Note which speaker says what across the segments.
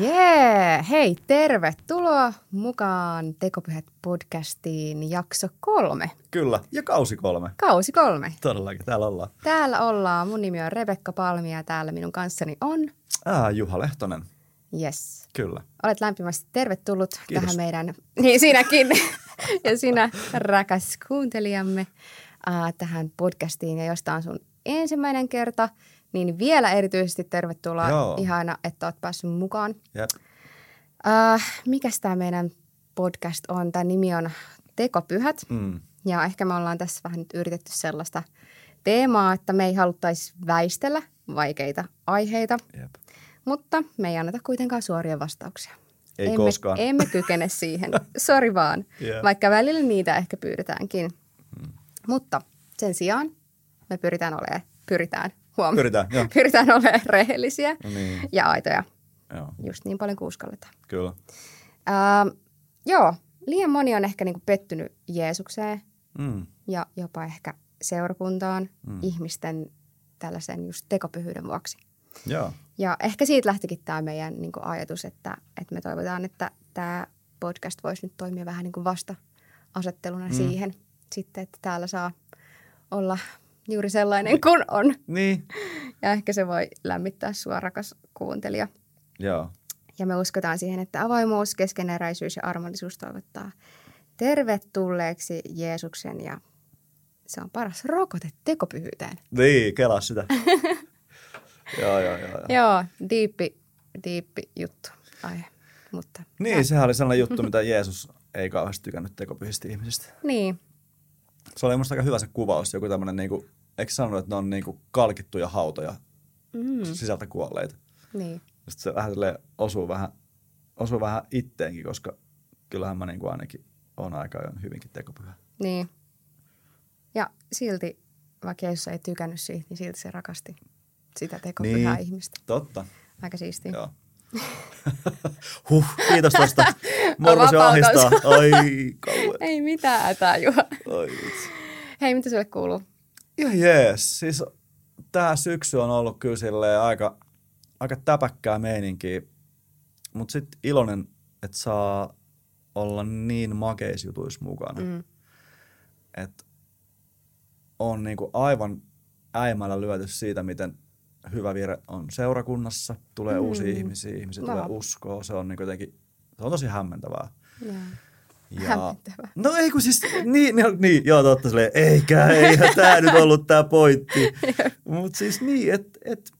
Speaker 1: Jee, hei, tervetuloa mukaan Tekopyhät podcastiin jakso kolme.
Speaker 2: Kyllä, ja kausi kolme.
Speaker 1: Kausi kolme.
Speaker 2: Todellakin, täällä ollaan.
Speaker 1: Täällä ollaan. Mun nimi on Rebekka Palmi ja täällä minun kanssani on.
Speaker 2: Ah, Juha Lehtonen.
Speaker 1: Yes.
Speaker 2: Kyllä.
Speaker 1: Olet lämpimästi tervetullut
Speaker 2: Kiitos.
Speaker 1: tähän meidän, niin sinäkin, ja sinä rakas kuuntelijamme äh, tähän podcastiin. Ja jos tämä on sun ensimmäinen kerta, niin vielä erityisesti tervetuloa.
Speaker 2: Joo.
Speaker 1: Ihana, että olet päässyt mukaan.
Speaker 2: Jep.
Speaker 1: Äh, mikäs tämä meidän podcast on? Tämä nimi on Tekopyhät.
Speaker 2: Mm.
Speaker 1: Ja ehkä me ollaan tässä vähän nyt yritetty sellaista teemaa, että me ei haluttaisi väistellä vaikeita aiheita,
Speaker 2: Jep.
Speaker 1: Mutta me ei anneta kuitenkaan suoria vastauksia.
Speaker 2: Ei
Speaker 1: emme,
Speaker 2: koskaan.
Speaker 1: Emme kykene siihen. Sori vaan.
Speaker 2: Jep.
Speaker 1: Vaikka välillä niitä ehkä pyydetäänkin. Mutta sen sijaan me pyritään olemaan, pyritään, huom,
Speaker 2: Pyritään, joo.
Speaker 1: pyritään olemaan rehellisiä
Speaker 2: No niin,
Speaker 1: ja aitoja
Speaker 2: joo,
Speaker 1: just niin paljon kuin uskalletaan.
Speaker 2: kyllä.
Speaker 1: Ää, joo, liian moni on ehkä niinku pettynyt Jeesukseen
Speaker 2: Mm.
Speaker 1: ja jopa ehkä seurakuntaan
Speaker 2: Mm.
Speaker 1: ihmisten tällaisen just tekopyhyyden vuoksi.
Speaker 2: Joo,
Speaker 1: Ja ehkä siitä lähtikin tämä meidän niin kuin ajatus, että, että me toivotaan, että tämä podcast voisi nyt toimia vähän niin kuin vasta-asetteluna mm. siihen sitten, että täällä saa olla juuri sellainen kuin on.
Speaker 2: niin,
Speaker 1: Ja ehkä se voi lämmittää sua, rakas kuuntelija.
Speaker 2: joo,
Speaker 1: Ja me uskotaan siihen, että avoimuus, keskeneräisyys ja armollisuus toivottaa tervetulleeksi Jeesuksen ja se on paras rokote tekopyhyyteen.
Speaker 2: niin, kelaa sitä. joo, joo, joo. joo.
Speaker 1: Joo, diippi, diippi juttu aihe. Mutta,
Speaker 2: Niin, sehän oli sellainen juttu, mitä Jeesus ei kauheasti tykännyt tekopyhistä ihmisistä.
Speaker 1: Niin,
Speaker 2: Se oli musta aika hyvä se kuvaus, joku tämmöinen niinku, eikö sanonut, että ne on niinku kalkittuja hautoja
Speaker 1: mm,
Speaker 2: sisältä kuolleita.
Speaker 1: niin,
Speaker 2: Sitten se vähän osuu vähän, osuu vähän itteenkin, koska kyllähän mä niinku ainakin on aika ajoin hyvinkin tekopyhä.
Speaker 1: niin. Ja silti, vaikka Jeesus ei tykännyt siitä, niin silti se rakasti sitä tekopyhää
Speaker 2: Niin.
Speaker 1: ihmistä.
Speaker 2: Totta,
Speaker 1: Aika siistiä.
Speaker 2: joo. huh, kiitos tosta. Morvasi ahdistaa. Ai, kauan.
Speaker 1: Ei mitään hätää, Juha.
Speaker 2: Ai.
Speaker 1: Hei, mitä sulle kuuluu?
Speaker 2: Ihan jees. Siis tää syksy on ollut kyllä aika, aika täpäkkää meininkiä. Mut sit iloinen, että saa olla niin makeisjutuissa mukana.
Speaker 1: Mm.
Speaker 2: Että on niinku aivan äimällä lyöty siitä, miten hyvä vire on seurakunnassa. Tulee
Speaker 1: Mm.
Speaker 2: uusia ihmisiä, ihmiset tulee uskoa. Se on niinku jotenkin, se on tosi hämmentävää.
Speaker 1: Joo.
Speaker 2: Ja,
Speaker 1: Hämmentävää.
Speaker 2: No ei kun siis, niin, niin, niin joo totta silleen, eikä, eihän tää nyt ollut tää pointti. Mut siis niin, että et,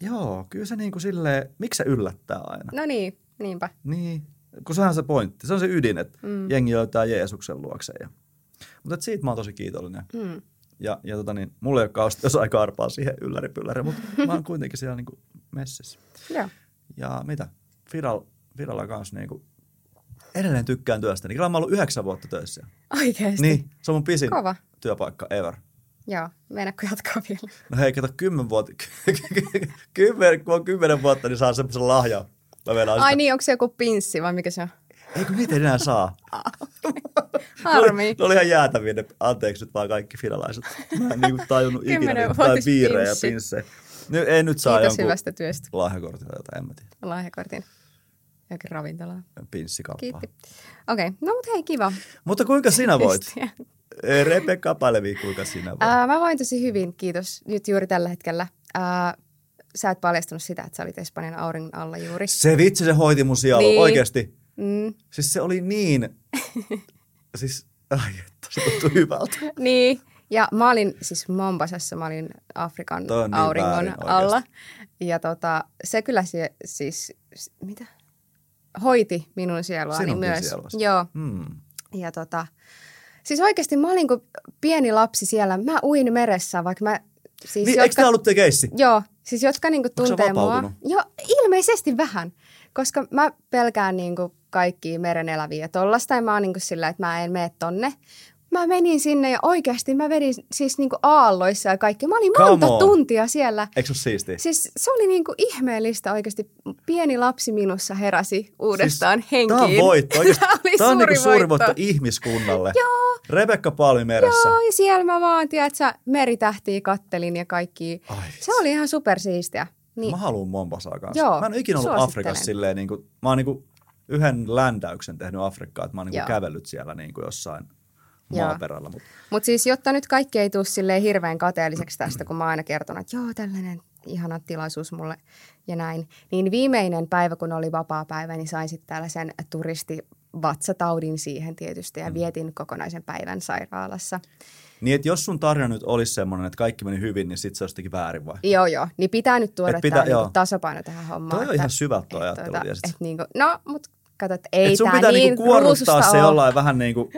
Speaker 2: joo, kyllä se niinku silleen, miksi se yllättää aina?
Speaker 1: No niin, niinpä.
Speaker 2: Niin, kun sehän on se pointti, se on se ydin, että
Speaker 1: Mm.
Speaker 2: jengi löytää Jeesuksen luokse. Ja, mutta siitä mä oon tosi kiitollinen.
Speaker 1: Mm.
Speaker 2: Ja, ja tota niin, mulla ei ole kauheasti osaa arpaa siihen ylläripylläri, mutta mä oon kuitenkin siellä niinku messissä.
Speaker 1: Joo.
Speaker 2: Ja mitä, Firal, Firalla kanssa niinku, edelleen tykkään työstä. Niin kyllä mä oon ollut yhdeksän vuotta töissä.
Speaker 1: Oikeesti?
Speaker 2: Niin, se on mun pisin
Speaker 1: Kova.
Speaker 2: työpaikka ever.
Speaker 1: Joo, meinaatko jatkaa vielä?
Speaker 2: No hei, kato, kymmen vuotta, kymmen, kun on kymmenen vuotta, niin saa semmoisen lahjan.
Speaker 1: Ai
Speaker 2: sitä.
Speaker 1: niin, onko se joku pinssi vai mikä se on?
Speaker 2: Ei kun niitä ei enää saa.
Speaker 1: Harmi.
Speaker 2: Ne oli ihan jäätäviä ne, anteeksi nyt vaan kaikki finalaiset. Mä en niinku tajunnut ikinä niitä, tai piirejä ja pinssejä. Nyt ei nyt saa
Speaker 1: Kiitos hyvästä työstä.
Speaker 2: lahjakortin tai jotain, en mä tiedä.
Speaker 1: Lahjakortin. Jokin ravintolaan.
Speaker 2: Pinssikauppaa.
Speaker 1: Kiitti. Okei, okay. no mutta hei, kiva.
Speaker 2: Mutta kuinka sinä voit? Rebekka Palevi, kuinka sinä voit?
Speaker 1: Ää, mä voin tosi hyvin, kiitos. Nyt juuri tällä hetkellä. Ää, sä et paljastanut sitä, että sä olit Espanjan auringon alla juuri.
Speaker 2: Se vitsi, se hoiti mun
Speaker 1: Niin.
Speaker 2: oikeasti.
Speaker 1: Mm,
Speaker 2: Siis se oli niin, siis, ai että, se tuntui hyvältä.
Speaker 1: niin, ja mä olin siis Mombasassa, mä olin Afrikan
Speaker 2: niin
Speaker 1: auringon
Speaker 2: väärin oikeasti.
Speaker 1: alla. Ja tota, se kyllä se, siis, mitä? Hoiti minun sieluani
Speaker 2: Sinunkin
Speaker 1: myös.
Speaker 2: sieluasi.
Speaker 1: Joo,
Speaker 2: Hmm.
Speaker 1: ja tota, siis oikeasti mä olin kuin pieni lapsi siellä. Mä uin meressä, vaikka mä, siis
Speaker 2: Niin, eikö tämä ollut te keissi?
Speaker 1: Joo, siis jotka niinku tuntee mua. Joo, ilmeisesti vähän, koska mä pelkään niinku kaikkia mereneläviä ja tollasta ja mä oon niinku sillä, että mä en mene tonne. Mä menin sinne ja oikeasti mä vedin siis niinku aalloissa ja kaikki. Mä olin
Speaker 2: Come
Speaker 1: monta
Speaker 2: on.
Speaker 1: tuntia siellä.
Speaker 2: Eikö se ole siistiä?
Speaker 1: Siis se oli niinku ihmeellistä oikeasti. Pieni lapsi minussa heräsi uudestaan
Speaker 2: siis,
Speaker 1: henkiin.
Speaker 2: Tämä on voitto. Oikeasti,
Speaker 1: Tää oli
Speaker 2: tämä on
Speaker 1: suuri
Speaker 2: niinku suuri
Speaker 1: voitto.
Speaker 2: voitto ihmiskunnalle.
Speaker 1: Joo.
Speaker 2: Rebekka Palmi meressä.
Speaker 1: Joo, ja siellä mä vaan, tiedätkö, meritähtiä kattelin ja kaikki.
Speaker 2: Ai,
Speaker 1: Se oli ihan supersiistiä. Niin,
Speaker 2: Mä haluan Mombasaa kanssa.
Speaker 1: Joo,
Speaker 2: mä en ikinä ollut. Afrikassa silleen, niin kuin, mä oon niin kuin yhden ländäyksen tehnyt Afrikkaan, että mä oon niin kävellyt siellä niin kuin jossain maaperällä. Mutta
Speaker 1: Mutta siis jotta nyt kaikki ei tule hirveän kateelliseksi tästä, kun mä oon aina kertonut, että joo, tällainen ihana tilaisuus mulle ja näin. Niin viimeinen päivä, kun oli vapaa päivä, niin sain sitten tällaisen turistivatsataudin siihen tietysti
Speaker 2: Mm.
Speaker 1: ja vietin kokonaisen päivän sairaalassa.
Speaker 2: niin, että jos sun tarina nyt olisi semmoinen, että kaikki meni hyvin, niin sit se olisi jotenkin väärin vai?
Speaker 1: Joo, joo. Niin pitää nyt tuoda
Speaker 2: pitää-
Speaker 1: tämä
Speaker 2: joo.
Speaker 1: niinku tasapaino tähän hommaan.
Speaker 2: Toi on
Speaker 1: että-
Speaker 2: ihan syvältä toi ajattelu,
Speaker 1: et niinku, no, mutta kato, että ei
Speaker 2: Et sun
Speaker 1: tää
Speaker 2: pitää
Speaker 1: niin
Speaker 2: niinku kuorruttaa se
Speaker 1: oo.
Speaker 2: jollain vähän niin kuin...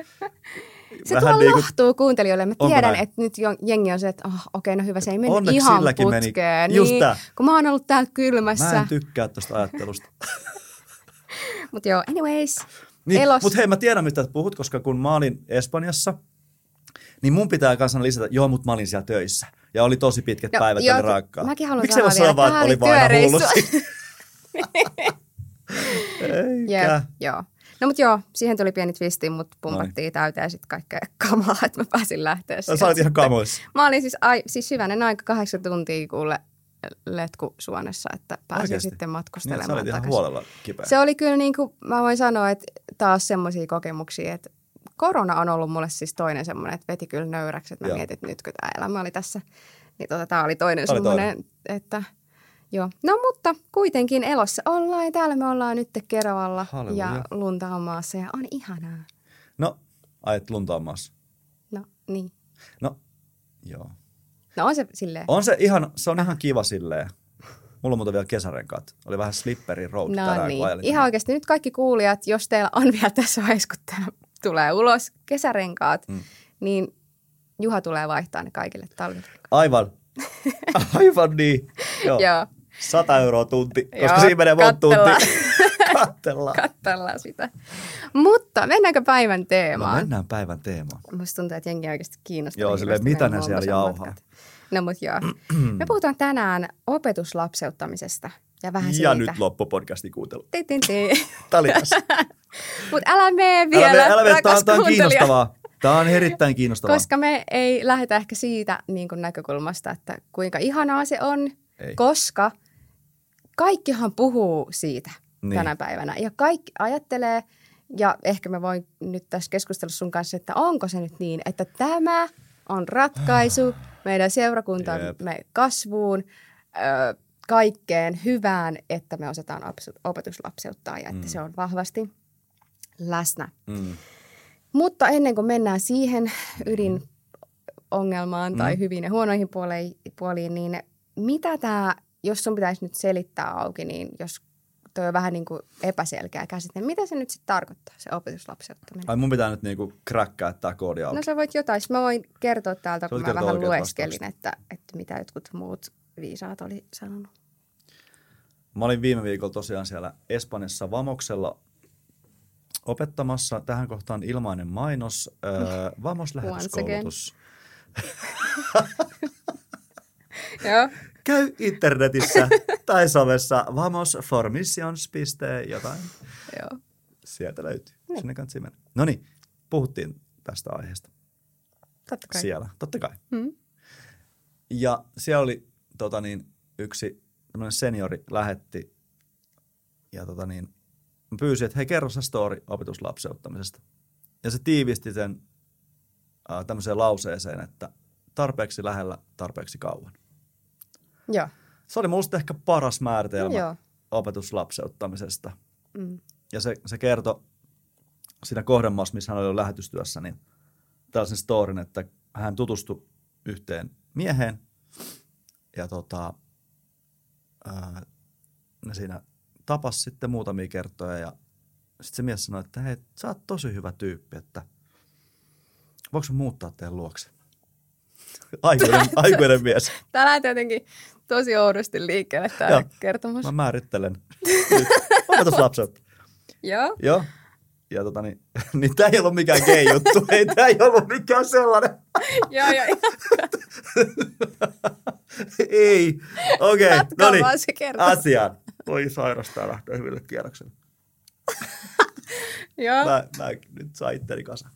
Speaker 1: Se
Speaker 2: vähän
Speaker 1: tuo
Speaker 2: niinku-
Speaker 1: lohtuu kuuntelijoille. Mä tiedän, että nyt jengi on se, että oh, okei, no hyvä, se ei mennyt
Speaker 2: Onneksi
Speaker 1: ihan
Speaker 2: silläkin meni.
Speaker 1: putkeen.
Speaker 2: Just
Speaker 1: niin,
Speaker 2: tää.
Speaker 1: kun mä oon ollut täällä
Speaker 2: Mä
Speaker 1: kylmässä.
Speaker 2: en tykkää tuosta ajattelusta.
Speaker 1: Mutta joo, anyways,
Speaker 2: Niin, mutta hei, mä tiedän, mistä puhut, koska kun mä olin Espanjassa, niin mun pitää kanssa lisätä, joo, mutta mä olin siellä töissä. Ja oli tosi pitkät
Speaker 1: No,
Speaker 2: päivät,
Speaker 1: joo,
Speaker 2: oli rankkaa.
Speaker 1: mäkin haluan
Speaker 2: Miksi
Speaker 1: sanoa
Speaker 2: mä
Speaker 1: vielä,
Speaker 2: vaan, että
Speaker 1: oli
Speaker 2: oli
Speaker 1: työreissu.
Speaker 2: Eikä.
Speaker 1: joo. No mut joo, siihen tuli pieni twisti, mutta pumpattiin täyteen sitten kaikkea kamaa, että mä pääsin lähteä
Speaker 2: No, sä olit ihan kamoissa.
Speaker 1: Mä olin siis, ai, siis hyvänen aika kahdeksan tuntia kuule letku suonessa, että pääsin
Speaker 2: Oikeesti?
Speaker 1: sitten
Speaker 2: Niin,
Speaker 1: matkustelemaan
Speaker 2: sä olit ihan
Speaker 1: takaisin.
Speaker 2: huolella kipeä.
Speaker 1: Se oli kyllä niin kuin, mä voin sanoa, että taas semmoisia kokemuksia, että korona on ollut mulle siis toinen semmoinen, että veti kyllä nöyräksi, että mä
Speaker 2: Joo.
Speaker 1: mietin, että nytkö tämä elämä oli tässä. Niin tota, tämä oli toinen
Speaker 2: oli
Speaker 1: semmoinen, että joo. No mutta kuitenkin elossa ollaan ja täällä me ollaan nyt Keravalla
Speaker 2: Halleluja.
Speaker 1: ja lunta on maassa ja on ihanaa.
Speaker 2: No, ajat lunta on maassa.
Speaker 1: No niin.
Speaker 2: No, joo.
Speaker 1: No on se silleen.
Speaker 2: On se ihan, se on ihan kiva silleen. Mulla on muuten vielä kesärenkaat. Oli vähän slipperi road
Speaker 1: No
Speaker 2: tänään,
Speaker 1: niin.
Speaker 2: ajelin.
Speaker 1: Ihan oikeasti nyt kaikki kuulijat, jos teillä on vielä tässä vaiheessa, kun tämä tulee ulos kesärenkaat,
Speaker 2: Mm.
Speaker 1: niin Juha tulee vaihtaa ne kaikille talvirenkaat.
Speaker 2: Aivan. Aivan niin. Joo.
Speaker 1: Joo,
Speaker 2: 100 euroa tunti, koska
Speaker 1: Joo,
Speaker 2: siinä menee monta
Speaker 1: kattellaan.
Speaker 2: tuntia. Kattellaan.
Speaker 1: katsellaan sitä. Mutta mennäänkö päivän
Speaker 2: No
Speaker 1: teemaan?
Speaker 2: mennään päivän teemaan.
Speaker 1: Musta tuntuu, että jengi oikeasti kiinnostaa.
Speaker 2: Joo, silleen, mitä ne siellä jauhaa?
Speaker 1: matkat. No mut joo. Me puhutaan tänään opetuslapseuttamisesta ja vähän
Speaker 2: Ja
Speaker 1: siitä.
Speaker 2: nyt loppu podcastin kuuntelu. Tämä oli tässä.
Speaker 1: Mut älä mene vielä,
Speaker 2: älä, älä, älä, tämä, on- tämä on kiinnostavaa. Tämä on erittäin kiinnostavaa.
Speaker 1: Koska me ei lähdetä ehkä siitä niin kuin näkökulmasta, että kuinka ihanaa se on,
Speaker 2: Ei.
Speaker 1: koska kaikkihan puhuu siitä
Speaker 2: Niin.
Speaker 1: tänä päivänä. Ja kaikki ajattelee, ja ehkä me voin nyt tässä keskustella sun kanssa, että onko se nyt niin, että tämä on ratkaisu meidän seurakuntamme kasvuun, ö, kaikkeen hyvään, että me osataan opetuslapseuttaa ja että
Speaker 2: Mm.
Speaker 1: se on vahvasti läsnä.
Speaker 2: Mm.
Speaker 1: Mutta ennen kuin mennään siihen ydinongelmaan tai
Speaker 2: Mm.
Speaker 1: hyviin ja huonoihin puoliin, puoliin, niin mitä tämä, jos sun pitäisi nyt selittää auki, niin jos toi on vähän niin kuin epäselkeä käsite, mitä se nyt sitten tarkoittaa, se opetuslapseuttaminen?
Speaker 2: Ai mun pitää nyt niinku kräkkää tämä koodi auki.
Speaker 1: No sä voit jotain, mä voin kertoa täältä, kun mä vähän lueskelin, että, että mitä jotkut muut viisaat oli sanonut.
Speaker 2: Mä olin viime viikolla tosiaan siellä Espanjassa Vamoksella opettamassa. Tähän kohtaan ilmainen mainos. Öö, Vamos lähetyskoulutus.
Speaker 1: Joo.
Speaker 2: Käy internetissä tai somessa jotain.
Speaker 1: Joo.
Speaker 2: Sieltä löytyy.
Speaker 1: Niin.
Speaker 2: Sinne kannattaa mennä. No niin, puhuttiin tästä aiheesta
Speaker 1: Totta kai.
Speaker 2: siellä. Totta kai.
Speaker 1: Mm.
Speaker 2: Ja siellä oli tota niin, yksi seniori lähetti ja tota niin, mä pyysin, että hei kerro sä story opetuslapseuttamisesta. Ja se tiivisti sen äh, tämmöiseen lauseeseen, että tarpeeksi lähellä, tarpeeksi kauan.
Speaker 1: Joo.
Speaker 2: Se oli musta ehkä paras määritelmä
Speaker 1: Joo.
Speaker 2: opetuslapseuttamisesta.
Speaker 1: Mm.
Speaker 2: Ja se, se kertoi siinä kohdemaassa, missä hän oli lähetystyössä, niin tällaisen storin, että hän tutustui yhteen mieheen ja tota, ää, ne siinä tapas sitten muutamia kertoja ja sitten se mies sanoi, että hei, sä oot tosi hyvä tyyppi, että voiko muuttaa teidän luokse? Aikuinen, aikuinen mies.
Speaker 1: Tää lähtee jotenkin tosi oudosti liikkeelle tämä
Speaker 2: Joo.
Speaker 1: kertomus.
Speaker 2: Mä määrittelen nyt opetuslapset.
Speaker 1: Joo.
Speaker 2: Joo. ja tota, niin, niin tämä ei ollut mikään gay juttu. ei, tämä ei ollut mikään sellainen.
Speaker 1: joo, joo.
Speaker 2: ei. Okei, okay, no niin.
Speaker 1: Asiaan.
Speaker 2: Voi sairastaa lähteä hyville kierroksille.
Speaker 1: Joo.
Speaker 2: Mä, mä nyt saa itteni kasa.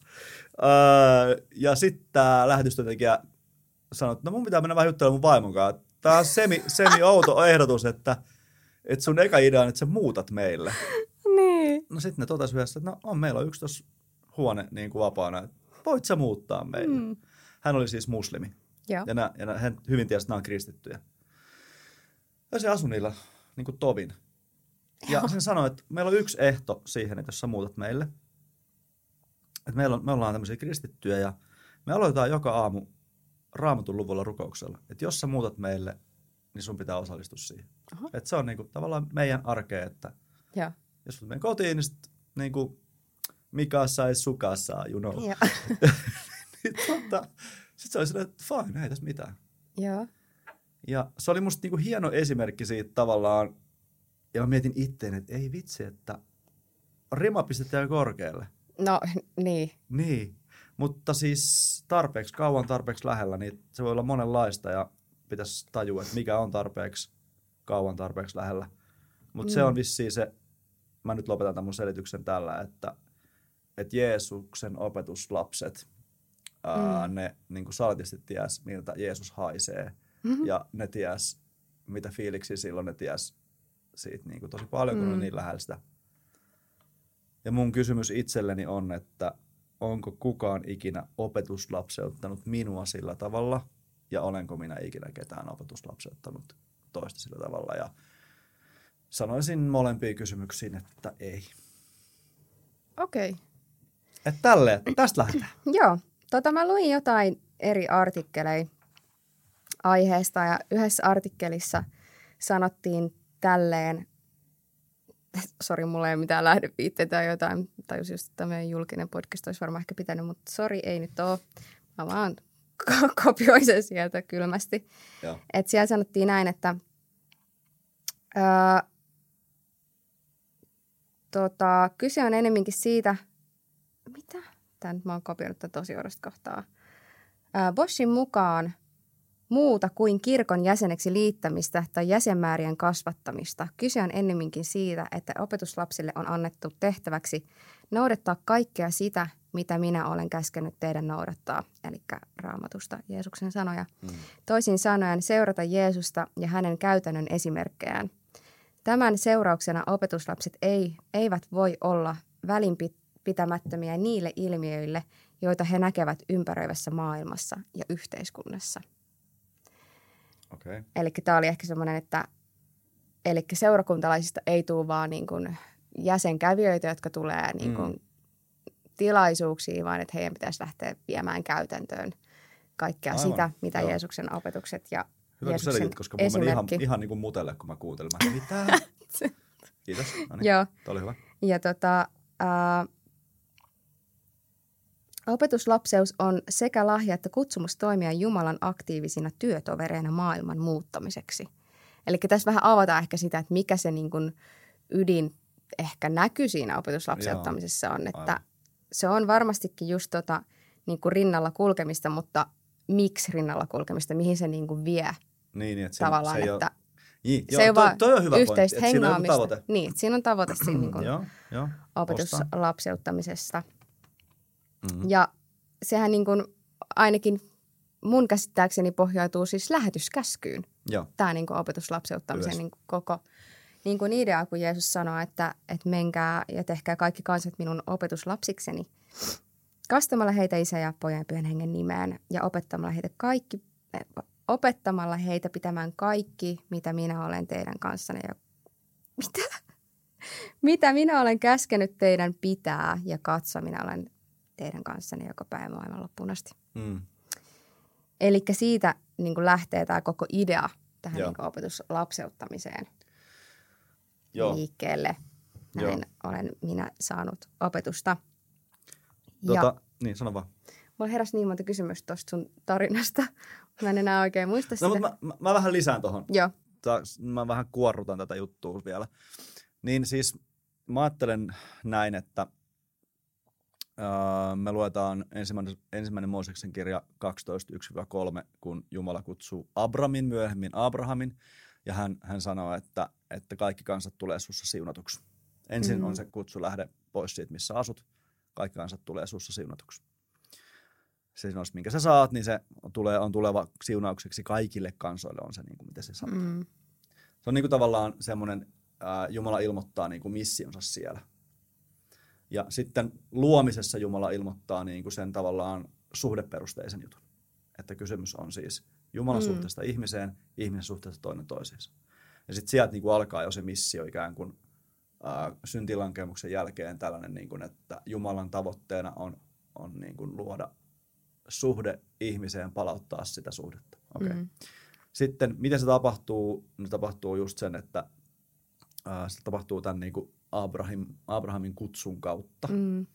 Speaker 2: Öö, ja sitten tämä lähetystyöntekijä sanoi, että no mun pitää mennä vähän juttelemaan mun vaimon kanssa. Tämä on semi, semi outo ehdotus, että, että sun eka idea on, että sä muutat meille.
Speaker 1: Niin.
Speaker 2: No sitten ne totesi yhdessä, että no on, meillä on yksi tuossa huone niin kuin vapaana, että voit sä muuttaa meille. Mm. Hän oli siis muslimi.
Speaker 1: Joo.
Speaker 2: Ja, nä, ja nä, hän hyvin tiesi, että nämä on kristittyjä. Ja se asui niillä niin kuin tovin. Ja Joo. sen sanoi, että meillä on yksi ehto siihen, että jos sä muutat meille. Että meillä on, me ollaan tämmöisiä kristittyjä ja me aloitetaan joka aamu raamatun luvulla rukouksella. Että jos sä muutat meille, niin sun pitää osallistua siihen. Että se on niinku tavallaan meidän arkea, että
Speaker 1: ja.
Speaker 2: jos menen kotiin, niin sit niinku Mikassa ei sukassa, you know.
Speaker 1: Ja.
Speaker 2: niin, tota, sitten se oli silleen, että fine, ei tässä mitään.
Speaker 1: Joo.
Speaker 2: Ja se oli musta niinku hieno esimerkki siitä tavallaan, ja mä mietin itteen, että ei vitsi, että rima pistetään korkealle.
Speaker 1: No niin.
Speaker 2: Niin, mutta siis tarpeeksi kauan, tarpeeksi lähellä, niin se voi olla monenlaista ja pitäisi tajua, että mikä on tarpeeksi kauan, tarpeeksi lähellä. Mutta mm. se on vissiin se, mä nyt lopetan tämän mun selityksen tällä, että, että Jeesuksen opetuslapset, mm. ää, ne niin kuin salatisti ties, miltä Jeesus haisee. Mm-hmm. Ja ne ties, mitä fiiliksi silloin ne ties siitä niin kuin tosi paljon, kun mm. ne niin lähellä sitä. Ja mun kysymys itselleni on, että onko kukaan ikinä opetuslapseuttanut minua sillä tavalla, ja olenko minä ikinä ketään opetuslapseuttanut toista sillä tavalla. Ja sanoisin molempiin kysymyksiin, että ei.
Speaker 1: Okei. Okay.
Speaker 2: Että tälleen, tästä lähdetään.
Speaker 1: Joo. Tota, mä luin jotain eri artikkeleja aiheesta ja yhdessä artikkelissa sanottiin tälleen, sori, mulla ei ole mitään lähdeviitteitä tai jotain, tai just, että meidän julkinen podcast olisi varmaan ehkä pitänyt, mutta sori, ei nyt ole. Mä vaan kopioin sen sieltä kylmästi. Että siellä sanottiin näin, että ää, tota, kyse on enemminkin siitä, mitä? Tämä nyt mä oon kopioinut tätä tosi kohtaa. Ää, Boschin mukaan – muuta kuin kirkon jäseneksi liittämistä tai jäsenmäärien kasvattamista. Kyse on ennemminkin siitä, että opetuslapsille on annettu tehtäväksi noudattaa kaikkea sitä, mitä minä olen käskenyt teidän noudattaa, eli raamatusta Jeesuksen sanoja. Mm. Toisin sanoen seurata Jeesusta ja hänen käytännön esimerkkejään. Tämän seurauksena opetuslapset ei, eivät voi olla välinpitämättömiä niille ilmiöille, joita he näkevät ympäröivässä maailmassa ja yhteiskunnassa –
Speaker 2: Okay.
Speaker 1: Eli tämä oli ehkä semmoinen, että eli seurakuntalaisista ei tule vaan niin kuin jäsenkävijöitä, jotka tulee niin kuin mm. tilaisuuksiin, vaan että heidän pitäisi lähteä viemään käytäntöön kaikkea Aivan. sitä, mitä Joo. Jeesuksen opetukset ja
Speaker 2: Hyvä, Jeesuksen kun selitit, koska meni ihan, ihan niin kuin mutelle, kun mä kuuntelin. Mä, mitä? Kiitos. No niin, Joo. Tämä oli hyvä.
Speaker 1: Ja tota, äh, Opetuslapseus on sekä lahja että kutsumus toimia Jumalan aktiivisina työtovereina maailman muuttamiseksi. Eli tässä vähän avataan ehkä sitä, että mikä se niin kuin ydin ehkä näkyy siinä opetuslapseuttamisessa on, että Aivan. se on varmastikin just tota, niin kuin rinnalla kulkemista, mutta miksi rinnalla kulkemista, mihin se niin kuin vie
Speaker 2: niin, että
Speaker 1: se, tavallaan,
Speaker 2: se
Speaker 1: ei että
Speaker 2: niin, se joo, ei toi, toi on hyvä
Speaker 1: yhteistä
Speaker 2: pointti,
Speaker 1: hengaamista.
Speaker 2: Siinä on tavoite.
Speaker 1: Niin, siinä on tavoite siinä niin kuin
Speaker 2: joo, joo,
Speaker 1: opetuslapseuttamisessa – Mm. Ja sehän niin kuin ainakin mun käsittääkseni pohjautuu siis lähetyskäskyyn.
Speaker 2: Joo.
Speaker 1: Tämä niin kuin opetuslapseuttamisen niin kuin koko niin kuin idea, kun Jeesus sanoo, että, että menkää ja tehkää kaikki kansat minun opetuslapsikseni. Kastamalla heitä isä ja pojan ja pyhän hengen nimeen ja opettamalla heitä kaikki, opettamalla heitä pitämään kaikki, mitä minä olen teidän kanssanne. Ja, mitä? mitä minä olen käskenyt teidän pitää ja katso, minä olen teidän kanssanne joka päivä maailman loppuun asti. Mm. Eli siitä niin kuin lähtee tämä koko idea tähän niin kuin opetuslapseuttamiseen Joo. liikkeelle. Näin Joo. olen minä saanut opetusta.
Speaker 2: Tota, ja niin, sano vaan.
Speaker 1: Mulla heräsi niin monta kysymystä tuosta sun tarinasta. Mä en enää oikein muista no, sitä.
Speaker 2: No, mutta mä, mä, mä vähän lisään tuohon.
Speaker 1: Joo.
Speaker 2: Mä vähän kuorrutan tätä juttua vielä. Niin siis mä ajattelen näin, että – me luetaan ensimmäinen, ensimmäinen Mooseksen kirja 12.1-3, kun Jumala kutsuu Abramin myöhemmin Abrahamin, ja hän, hän sanoo, että, että kaikki kansat tulee sussa siunatuksi. Ensin mm-hmm. on se kutsu lähde pois siitä, missä asut. Kaikki kansat tulee sussa siunatuksi. Se siunaus, minkä sä saat, niin se tulee, on tuleva siunaukseksi kaikille kansoille, on se niin kuin, miten se sanoo. Mm. Se on niin kuin tavallaan semmoinen, äh, Jumala ilmoittaa niin kuin missionsa siellä. Ja sitten luomisessa Jumala ilmoittaa niin kuin sen tavallaan suhdeperusteisen jutun. Että kysymys on siis Jumalan mm. suhteesta ihmiseen, ihmisen suhteesta toinen toisiinsa. Ja sitten sieltä niin kuin alkaa jo se missio ikään kuin äh, syntilankemuksen jälkeen tällainen, niin kuin, että Jumalan tavoitteena on, on niin kuin luoda suhde ihmiseen, palauttaa sitä suhdetta. Okay. Mm. Sitten miten se tapahtuu? No, tapahtuu just sen, että äh, se tapahtuu tämän niin kuin Abraham, Abrahamin kutsun kautta. Mm.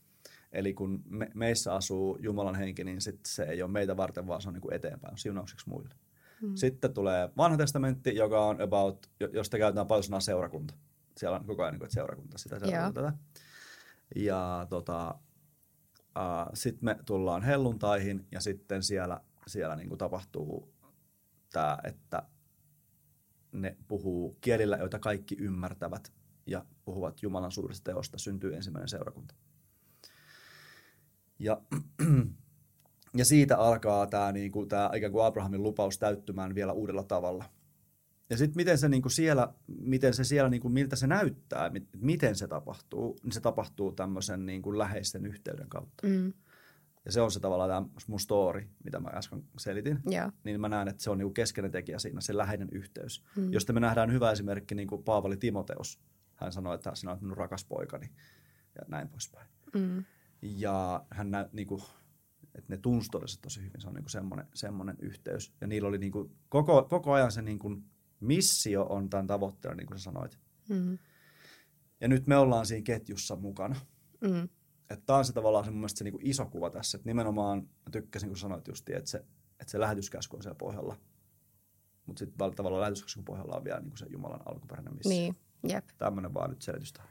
Speaker 2: Eli kun me, meissä asuu Jumalan henki, niin sit se ei ole meitä varten, vaan se on niin kuin eteenpäin, siunaukseksi muille. Mm. Sitten tulee vanha testamentti, joka on about, josta käytetään paljon sanaa seurakunta. Siellä on koko ajan niin kuin, että seurakunta, sitä seurakunta tätä. Ja tota, sitten me tullaan helluntaihin ja sitten siellä, siellä niin kuin tapahtuu tämä, että ne puhuu kielillä, joita kaikki ymmärtävät ja puhuvat Jumalan suurista teosta, syntyy ensimmäinen seurakunta. Ja, ja siitä alkaa tämä, niin kuin, tämä ikään kuin Abrahamin lupaus täyttymään vielä uudella tavalla. Ja sitten miten se niin kuin siellä, miten se siellä, niin kuin, miltä se näyttää, miten se tapahtuu, niin se tapahtuu tämmöisen niin kuin läheisten yhteyden kautta. Mm. Ja se on se tavallaan tämä mun story, mitä mä äsken selitin. Yeah. Niin mä näen, että se on niinku keskeinen tekijä siinä, se läheinen yhteys. Mm. Josta me nähdään hyvä esimerkki niin kuin Paavali Timoteus. Hän sanoi, että sinä olet minun rakas poikani ja näin poispäin. Mm. Ja hän nä, niin kuin, että ne tunsi tosi hyvin. Se on niin kuin semmoinen, semmoinen yhteys. Ja niillä oli niin kuin, koko, koko ajan se niin kuin, missio on tämän tavoitteena, niin kuin sä sanoit. Mm. Ja nyt me ollaan siinä ketjussa mukana. Mm. Että tämä on se tavallaan se mun mielestä se niin kuin iso kuva tässä. Että nimenomaan mä tykkäsin, kun sanoit just, että se, että se lähetyskäsky on siellä pohjalla. Mutta sitten tavallaan lähetyskäskyn pohjalla on vielä niin kuin se Jumalan alkuperäinen missio.
Speaker 1: Niin, jep.
Speaker 2: Tämmöinen vaan nyt selitystä.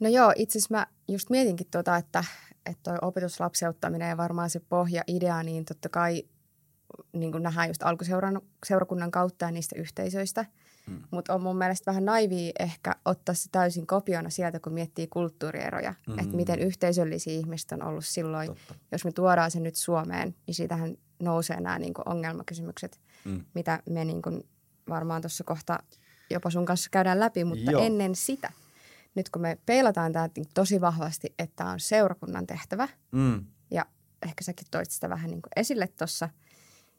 Speaker 1: No joo, itse asiassa mä just mietinkin tuota, että, että toi opetuslapseuttaminen ja varmaan se pohja-idea, niin totta kai niin kuin nähdään just alkuseurakunnan kautta ja niistä yhteisöistä. Mm. Mutta on mun mielestä vähän naivia ehkä ottaa se täysin kopiona sieltä, kun miettii kulttuurieroja. Mm. Että miten yhteisöllisiä ihmiset on ollut silloin. Totta. Jos me tuodaan se nyt Suomeen, niin siitähän nousee nämä niin kuin ongelmakysymykset, mm. mitä me niin kuin varmaan tuossa kohta jopa sun kanssa käydään läpi. Mutta Joo. ennen sitä – nyt kun me peilataan tämä tosi vahvasti, että tämä on seurakunnan tehtävä, mm. ja ehkä säkin toit sitä vähän niin kuin esille tuossa,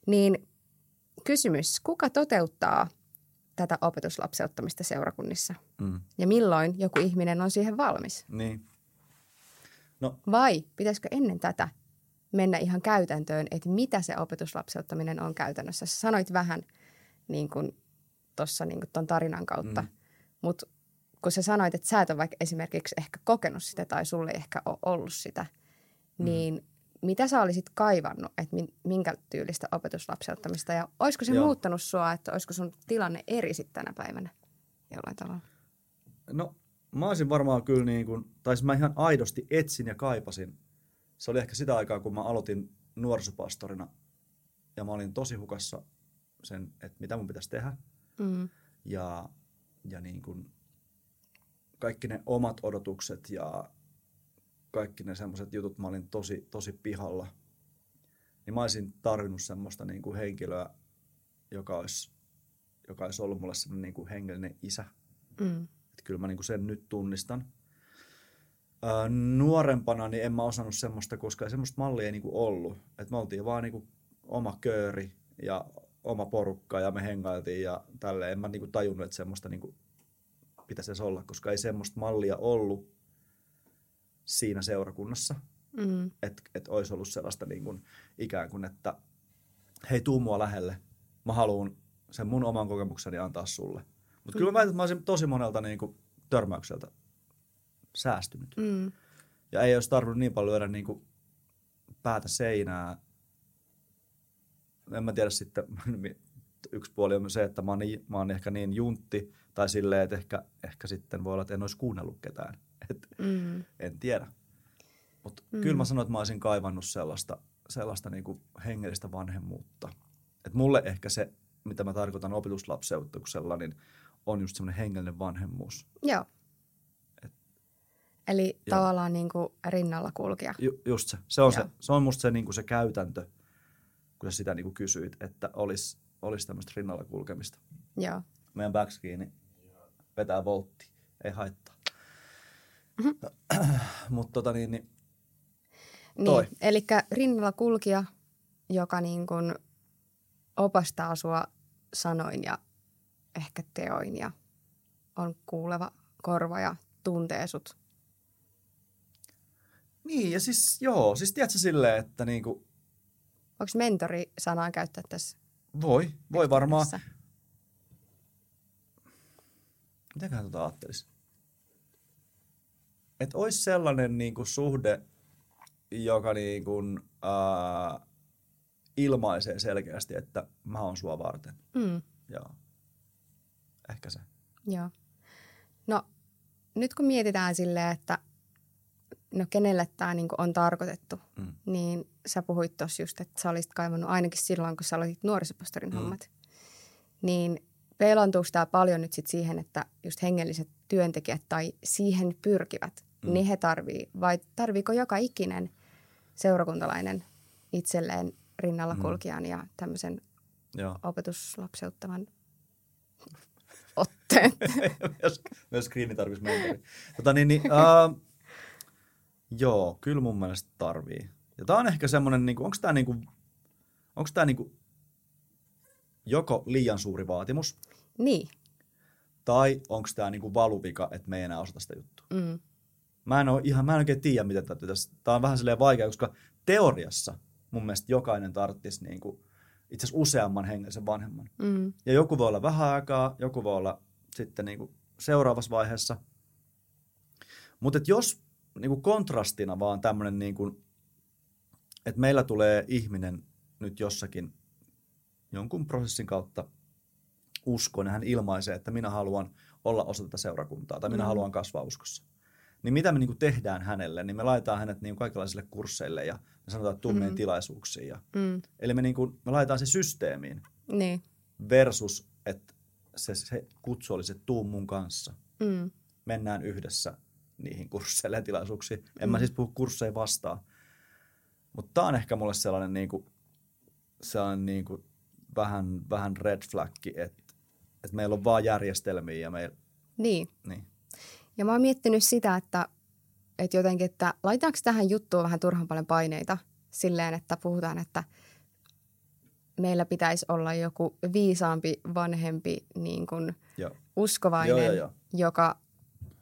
Speaker 1: niin kysymys, kuka toteuttaa tätä opetuslapseuttamista seurakunnissa? Mm. Ja milloin joku ihminen on siihen valmis?
Speaker 2: Niin.
Speaker 1: No. Vai pitäisikö ennen tätä mennä ihan käytäntöön, että mitä se opetuslapseuttaminen on käytännössä? Sä sanoit vähän niin kuin tuossa niin ton tarinan kautta, mm. mutta kun sä sanoit, että sä et ole vaikka esimerkiksi ehkä kokenut sitä tai sulle ei ehkä ole ollut sitä, mm. niin mitä sä olisit kaivannut, että minkä tyylistä opetuslapseuttamista ja olisiko se Joo. muuttanut sua, että olisiko sun tilanne eri sitten tänä päivänä jollain tavalla?
Speaker 2: No mä olisin varmaan kyllä niin kuin, tai mä ihan aidosti etsin ja kaipasin. Se oli ehkä sitä aikaa, kun mä aloitin nuorisopastorina ja mä olin tosi hukassa sen, että mitä mun pitäisi tehdä. Mm. Ja, ja niin kuin kaikki ne omat odotukset ja kaikki ne semmoiset jutut, mä olin tosi, tosi pihalla. Niin mä olisin tarvinnut semmoista niin kuin henkilöä, joka olisi, joka olisi ollut mulle semmoinen niin kuin hengellinen isä. Mm. Että kyllä mä niin kuin sen nyt tunnistan. Ää, nuorempana niin en mä osannut semmoista, koska semmoista mallia ei niin kuin ollut. Että me oltiin vaan niin kuin oma kööri ja oma porukka ja me hengailtiin ja tälleen. En mä niin kuin tajunnut, että semmoista niin kuin pitäisi edes olla, koska ei semmoista mallia ollut siinä seurakunnassa. Mm. Että et olisi ollut sellaista niin kuin, ikään kuin, että hei, tuu mua lähelle. Mä haluan sen mun oman kokemukseni antaa sulle. Mutta mm. kyllä mä väitän, että mä olisin tosi monelta niin kuin, törmäykseltä säästynyt. Mm. Ja ei olisi tarvinnut niin paljon lyödä niin kuin, päätä seinää. En mä tiedä sitten, yksi puoli on se, että mä oon, niin, mä oon ehkä niin juntti, tai silleen, että ehkä, ehkä sitten voi olla, että en olisi kuunnellut ketään. Et, mm. En tiedä. Mutta mm. kyllä mä sanoin, että mä olisin kaivannut sellaista, sellaista niinku hengellistä vanhemmuutta. Et mulle ehkä se, mitä mä tarkoitan opetuslapseutuksella, niin on just semmoinen hengellinen vanhemmuus.
Speaker 1: Joo.
Speaker 2: Et-
Speaker 1: Eli
Speaker 2: Joo.
Speaker 1: tavallaan niin kuin rinnalla kulkija.
Speaker 2: Ju, just se. Se on, se, se on musta se, niinku se käytäntö, kun sä sitä niinku kysyit, että olisi olis tämmöistä rinnalla kulkemista.
Speaker 1: Joo.
Speaker 2: Meidän backskiini vetää voltti, ei haittaa. Mutta tota niin, niin Toi.
Speaker 1: Niin, eli rinnalla kulkija, joka niin kuin opastaa sua sanoin ja ehkä teoin ja on kuuleva korva ja tuntee sut.
Speaker 2: Niin, ja siis joo, siis tiedätkö silleen, että niinku,
Speaker 1: Onko mentori sanaa käyttää tässä?
Speaker 2: voi, voi varmaan. Mitäköhän tota ajattelisi? Että olisi sellainen niinku suhde, joka niinku, ää, ilmaisee selkeästi, että mä oon sua varten.
Speaker 1: Mm,
Speaker 2: Joo. Ehkä se.
Speaker 1: joo. No, nyt kun mietitään silleen, että no kenelle tämä niinku on tarkoitettu,
Speaker 2: Mm.
Speaker 1: niin sä puhuit tuossa just, että sä olisit kaivannut ainakin silloin, kun sä aloitit nuorisopastorin
Speaker 2: Mm.
Speaker 1: hommat. Niin peilantuuko tämä paljon nyt sit siihen, että just hengelliset työntekijät tai siihen pyrkivät,
Speaker 2: Mm.
Speaker 1: mm. niin he tarvii, vai tarviiko joka ikinen seurakuntalainen itselleen rinnalla
Speaker 2: Mm.
Speaker 1: kulkijan ja tämmöisen
Speaker 2: Joo.
Speaker 1: opetuslapseuttavan otteen?
Speaker 2: myös, myös screeni tarvitsisi mentori. Tota niin, niin, uh, joo, kyllä mun mielestä tarvii. Ja tää on ehkä semmonen, niinku, onko tää niinku, onko tää niinku joko liian suuri vaatimus,
Speaker 1: niin.
Speaker 2: tai onko tää niinku valuvika, että me ei enää osata sitä juttua.
Speaker 1: Mm.
Speaker 2: Mä en, oo ihan, mä en oikein tiedä, miten tätä tässä. Tää on vähän silleen vaikea, koska teoriassa mun mielestä jokainen tarttisi niinku, itse asiassa useamman hengellisen vanhemman.
Speaker 1: Mm.
Speaker 2: Ja joku voi olla vähän aikaa, joku voi olla sitten niinku seuraavassa vaiheessa. Mutta jos niinku kontrastina vaan tämmöinen, niinku, että meillä tulee ihminen nyt jossakin jonkun prosessin kautta uskoon ja hän ilmaisee, että minä haluan olla osa tätä seurakuntaa tai minä
Speaker 1: Mm.
Speaker 2: haluan kasvaa uskossa. Niin mitä me niinku tehdään hänelle? Niin me laitetaan hänet niinku kaikenlaisille kursseille ja me sanotaan, että tuu meidän
Speaker 1: Mm.
Speaker 2: tilaisuuksiin. Ja,
Speaker 1: Mm.
Speaker 2: eli me, niinku, me laitetaan se systeemiin
Speaker 1: Niin.
Speaker 2: versus, että se, se kutsu olisi, että tuu mun kanssa.
Speaker 1: Mm.
Speaker 2: Mennään yhdessä niihin kursseille ja tilaisuuksiin. En mä
Speaker 1: Mm.
Speaker 2: siis puhu kursseja vastaan. Mutta tää on ehkä mulle sellainen, niinku, sellainen niinku, vähän, vähän red flagki, että et meillä on vaan järjestelmiä ja meillä,
Speaker 1: Niin.
Speaker 2: niin.
Speaker 1: Ja mä oon miettinyt sitä, että, että jotenkin, että laitaanko tähän juttuun vähän turhan paljon paineita silleen, että puhutaan, että meillä pitäisi olla joku viisaampi, vanhempi, niin kuin
Speaker 2: Joo.
Speaker 1: uskovainen,
Speaker 2: Joo, joo, joo.
Speaker 1: joka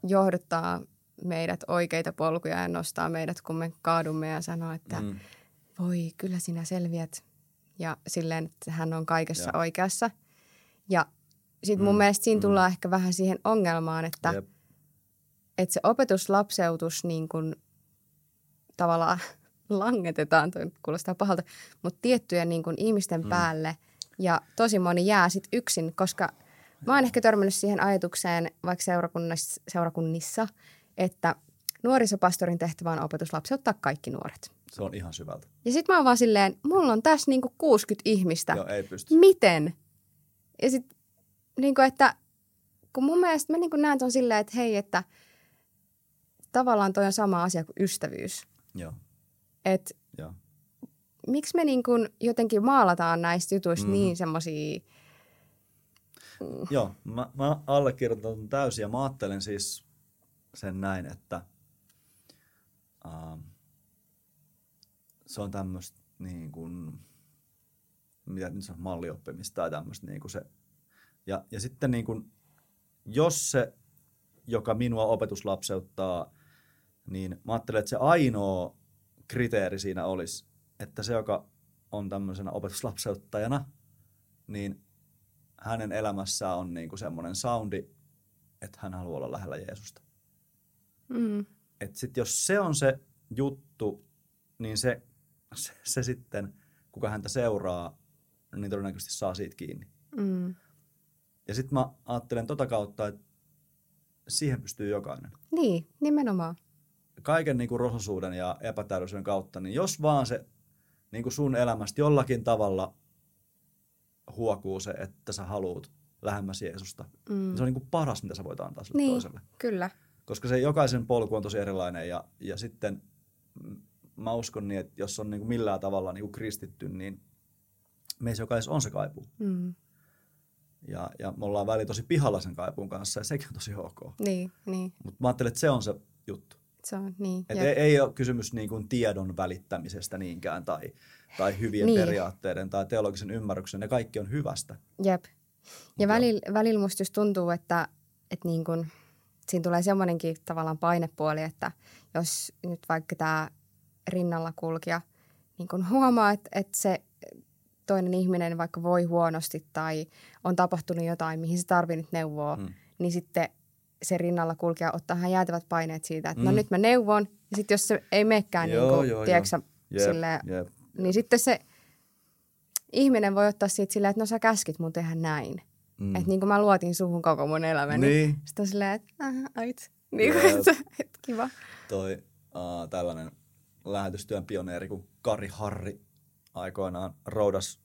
Speaker 1: johdottaa meidät oikeita polkuja ja nostaa meidät, kun me kaadumme ja sanoo, että mm.
Speaker 2: Mm.
Speaker 1: voi, kyllä sinä selviät. Ja silleen, että hän on kaikessa
Speaker 2: Joo.
Speaker 1: oikeassa. Ja sitten mun
Speaker 2: Mm,
Speaker 1: mielestä siinä
Speaker 2: mm.
Speaker 1: tullaan ehkä vähän siihen ongelmaan, että
Speaker 2: Jep.
Speaker 1: että se opetuslapseutus niin kuin tavallaan langetetaan, toi kuulostaa pahalta, mutta tiettyjen niin kuin ihmisten
Speaker 2: Mm.
Speaker 1: mm. päälle ja tosi moni jää sit yksin, koska mä oon ehkä törmännyt siihen ajatukseen vaikka seurakunnissa, seurakunnissa, että nuorisopastorin tehtävä on opetuslapseuttaa kaikki nuoret.
Speaker 2: Se on ihan syvältä.
Speaker 1: Ja sitten mä oon vaan silleen, mulla on tässä niinku 60 ihmistä.
Speaker 2: Joo, ei pysty.
Speaker 1: Miten? Ja sitten niinku, että kun mun mielestä mä niinku näen ton silleen, että hei, että tavallaan toi on sama asia kuin ystävyys.
Speaker 2: Joo,
Speaker 1: Että
Speaker 2: joo.
Speaker 1: miksi me niinku jotenkin maalataan näistä jutuista
Speaker 2: Mhm.
Speaker 1: mm. niin semmosia,
Speaker 2: Joo, mä, mä allekirjoitan täysin ja mä ajattelen siis sen näin, että ähm, se on tämmöistä niin kuin, mitä nyt on, mallioppimista tai tämmöistä niin kuin se. Ja, ja sitten niin kuin, jos se, joka minua opetuslapseuttaa, niin mä ajattelen, että se ainoa kriteeri siinä olisi, että se, joka on tämmöisenä opetuslapseuttajana, niin hänen elämässään on niinku semmoinen soundi, että hän haluaa olla lähellä Jeesusta.
Speaker 1: Mm,
Speaker 2: Et sit jos se on se juttu, niin se, se, se sitten, kuka häntä seuraa, niin todennäköisesti saa siitä kiinni.
Speaker 1: mm.
Speaker 2: Ja sitten mä ajattelen tota kautta, että siihen pystyy jokainen.
Speaker 1: niin, nimenomaan.
Speaker 2: kaiken niin kuin rososuuden ja epätäydellisyyden kautta, niin jos vaan se niin kuin sun elämästä jollakin tavalla huokuu se, että sä haluut lähemmäs Jeesusta, mm. niin se on niin kuin paras, mitä sä voit antaa sille
Speaker 1: niin,
Speaker 2: toiselle.
Speaker 1: kyllä.
Speaker 2: Koska se jokaisen polku on tosi erilainen ja, ja sitten mä uskon niin, että jos on niin kuin millään tavalla niin kuin kristitty, niin meissä jokaisessa on se kaipuu.
Speaker 1: Mm.
Speaker 2: Ja, ja me ollaan väli tosi pihalla sen kaipuun kanssa ja sekin on tosi ok.
Speaker 1: Niin, niin.
Speaker 2: Mutta mä ajattelen, että se on se juttu.
Speaker 1: Se on niin.
Speaker 2: Et ei, ei ole kysymys niin kuin tiedon välittämisestä niinkään tai, tai hyvien
Speaker 1: Niin.
Speaker 2: periaatteiden tai teologisen ymmärryksen. Ne kaikki on hyvästä.
Speaker 1: Jep. Ja
Speaker 2: Mut
Speaker 1: välillä, välillä musta just tuntuu, että, että niin kun, siinä tulee semmoinenkin tavallaan painepuoli, että jos nyt vaikka tämä rinnalla kulkija niin kun huomaa, että, että se toinen ihminen vaikka voi huonosti tai on tapahtunut jotain, mihin se tarvii nyt neuvoa, mm. Niin sitten se rinnalla kulkija ottaa ihan jäätävät paineet siitä, että mm. no
Speaker 2: Mm.
Speaker 1: nyt mä neuvon. Ja sitten jos se ei menekään,
Speaker 2: Joo,
Speaker 1: niin kuin,
Speaker 2: joo,
Speaker 1: tiedätkö,
Speaker 2: joo.
Speaker 1: sä, silleen,
Speaker 2: jep.
Speaker 1: niin sitten se ihminen voi ottaa siitä silleen, että no sä käskit mun tehdä näin.
Speaker 2: Mm.
Speaker 1: Että niin kuin mä luotin suhun koko mun elämäni.
Speaker 2: Niin.
Speaker 1: Sitten on silleen, että äh, ait. Niin kuin, että, että kiva.
Speaker 2: Toi uh, tällainen lähetystyön pioneeri kuin Kari Harri aikoinaan roudas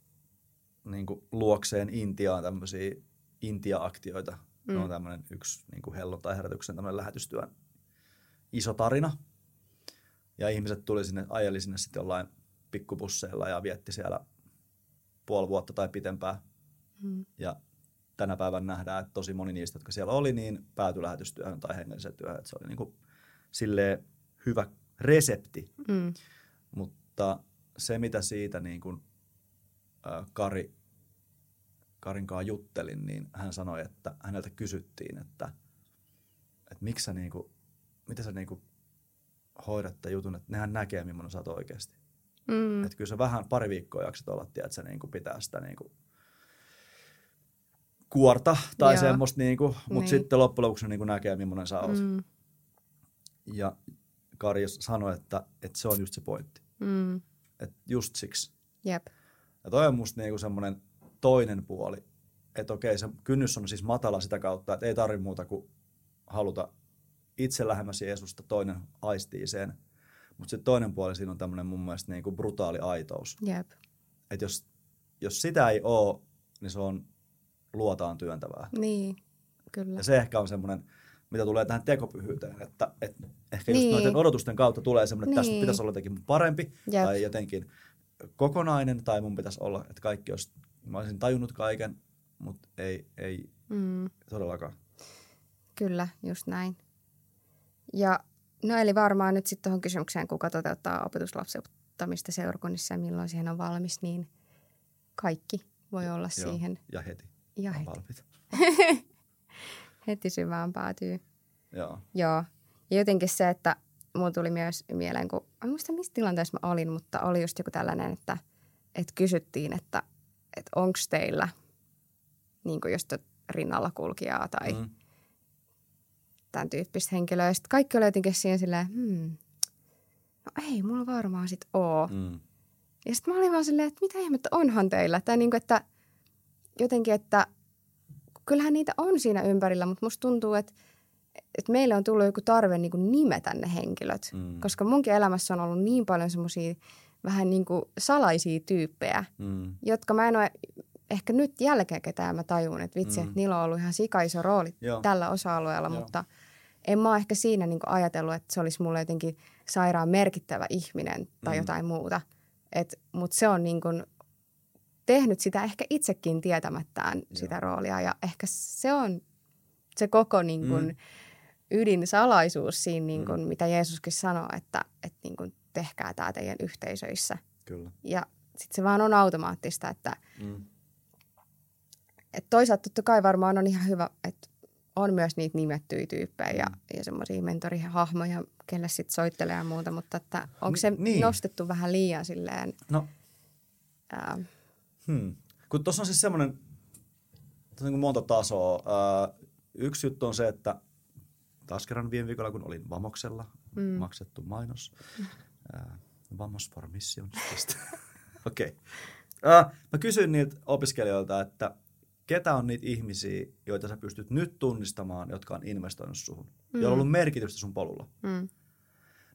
Speaker 2: niin kuin luokseen Intiaan tämmöisiä Intia-aktioita. Mm. Se on tämmöinen yksi niin kuin helluntai-herätyksen tämmöinen lähetystyön iso tarina. Ja ihmiset tuli sinne, ajeli sinne sitten jollain pikkubusseilla ja vietti siellä puoli vuotta tai pitempään.
Speaker 1: Mm.
Speaker 2: Ja tänä päivänä nähdään, että tosi moni niistä, jotka siellä oli, niin päätyi lähetystyöhön tai hengelliseen työhön. Että se oli niin kuin silleen hyvä resepti.
Speaker 1: Mm.
Speaker 2: Mutta se, mitä siitä niin kuin, ä, Kari, Karin kanssa juttelin, niin hän sanoi, että häneltä kysyttiin, että, että miksi sä, niin kuin, miten sä niin kuin hoidat tämän jutun, että nehän näkee, millainen sä oot oikeasti.
Speaker 1: Mm.
Speaker 2: Että kyllä sä vähän pari viikkoa jaksat olla, että sä niin kuin pitää sitä niin kuin kuorta tai
Speaker 1: Joo.
Speaker 2: semmoista, niin kuin, mutta
Speaker 1: Niin.
Speaker 2: sitten loppujen lopuksi ne niin kuin näkee, millainen sä oot.
Speaker 1: Mm.
Speaker 2: Ja Kari sanoi, että, että se on just se pointti.
Speaker 1: Mm.
Speaker 2: Että just siksi.
Speaker 1: Jep.
Speaker 2: Ja toi on musta niinku semmoinen toinen puoli, että okei, se kynnys on siis matala sitä kautta, että ei tarvi muuta kuin haluta itse lähemmäs Jeesusta, toinen aistii sen. Mutta sitten toinen puoli siinä on tämmöinen mun mielestä niinku brutaali aitous.
Speaker 1: Jep.
Speaker 2: Että jos, jos sitä ei ole, niin se on luotaan työntävää.
Speaker 1: Niin, kyllä.
Speaker 2: Ja se ehkä on semmoinen, mitä tulee tähän tekopyhyyteen, että, että ehkä just
Speaker 1: Niin.
Speaker 2: noiden odotusten kautta tulee semmoinen, että tästä
Speaker 1: Niin.
Speaker 2: pitäisi olla jotenkin parempi
Speaker 1: Jep.
Speaker 2: tai jotenkin kokonainen, tai mun pitäisi olla, että kaikki olisi, mä olisin tajunnut kaiken, mutta ei, ei
Speaker 1: Mm.
Speaker 2: todellakaan.
Speaker 1: Kyllä, just näin. Ja no eli varmaan nyt sitten tuohon kysymykseen, kuka toteuttaa opetuslapsettamista seurakunnissa ja milloin siihen on valmis, niin kaikki voi olla
Speaker 2: Joo,
Speaker 1: siihen
Speaker 2: Ja heti.
Speaker 1: Ja heti,
Speaker 2: valmiit.
Speaker 1: heti syvään päätyy.
Speaker 2: Joo.
Speaker 1: Joo. Ja jotenkin se, että mulla tuli myös mieleen, kun en muista missä tilanteessa mä olin, mutta oli just joku tällainen, että, että kysyttiin, että, että onko teillä niin kuin just rinnalla kulkijaa tai mm. Tämän tyyppistä henkilöä. Sitten kaikki oli jotenkin siinä silleen, hmm, no ei mulla varmaan sit oo. Mm. Ja sitten mä olin vaan silleen, että mitä ihmettä onhan teillä? Tai niin kuin, että jotenkin, että kyllähän niitä on siinä ympärillä, mutta musta tuntuu, että, että meille on tullut joku tarve niin kuin nimetä ne henkilöt.
Speaker 2: Mm.
Speaker 1: Koska munkin elämässä on ollut niin paljon semmoisia vähän niin kuin salaisia tyyppejä,
Speaker 2: Mm.
Speaker 1: jotka mä en ole ehkä nyt jälkikäteen mä tajun, että vitsi,
Speaker 2: Mm.
Speaker 1: että niillä on ollut ihan sika iso rooli
Speaker 2: Joo.
Speaker 1: tällä osa-alueella,
Speaker 2: Joo.
Speaker 1: mutta en mä ole ehkä siinä niin kuin ajatellut, että se olisi mulle jotenkin sairaan merkittävä ihminen tai
Speaker 2: Mm.
Speaker 1: jotain muuta. Mutta se on niin kuin tehnyt sitä ehkä itsekin tietämättään
Speaker 2: Joo.
Speaker 1: sitä roolia ja ehkä se on se koko niin kuin
Speaker 2: Mm.
Speaker 1: ydinsalaisuus siinä, niin kuin,
Speaker 2: Mm.
Speaker 1: mitä Jeesuskin sanoo, että, että niin kuin tehkää tämä teidän yhteisöissä.
Speaker 2: Kyllä.
Speaker 1: Ja sitten se vaan on automaattista, että
Speaker 2: Mm.
Speaker 1: et toisaalta totta kai varmaan on ihan hyvä, että on myös niitä nimettyjä tyyppejä ja,
Speaker 2: Mm.
Speaker 1: ja semmoisia mentorihahmoja, kelle sitten soittelee ja muuta, mutta että onko se
Speaker 2: niin.
Speaker 1: nostettu vähän liian silleen,
Speaker 2: No,
Speaker 1: ää,
Speaker 2: Hmm. Kun tuossa on siis semmoinen, niin monta tasoa. Ää, yksi juttu on se, että taas kerran viime viikolla, kun olin Vamoksella, mm. maksettu mainos, ää, Vamos for Mission. Okei. okay. Mä kysyin niiltä opiskelijoilta, että ketä on niitä ihmisiä, joita sä pystyt nyt tunnistamaan, jotka on investoinut suhun, mm. joilla on ollut merkitystä sun polulla.
Speaker 1: mm,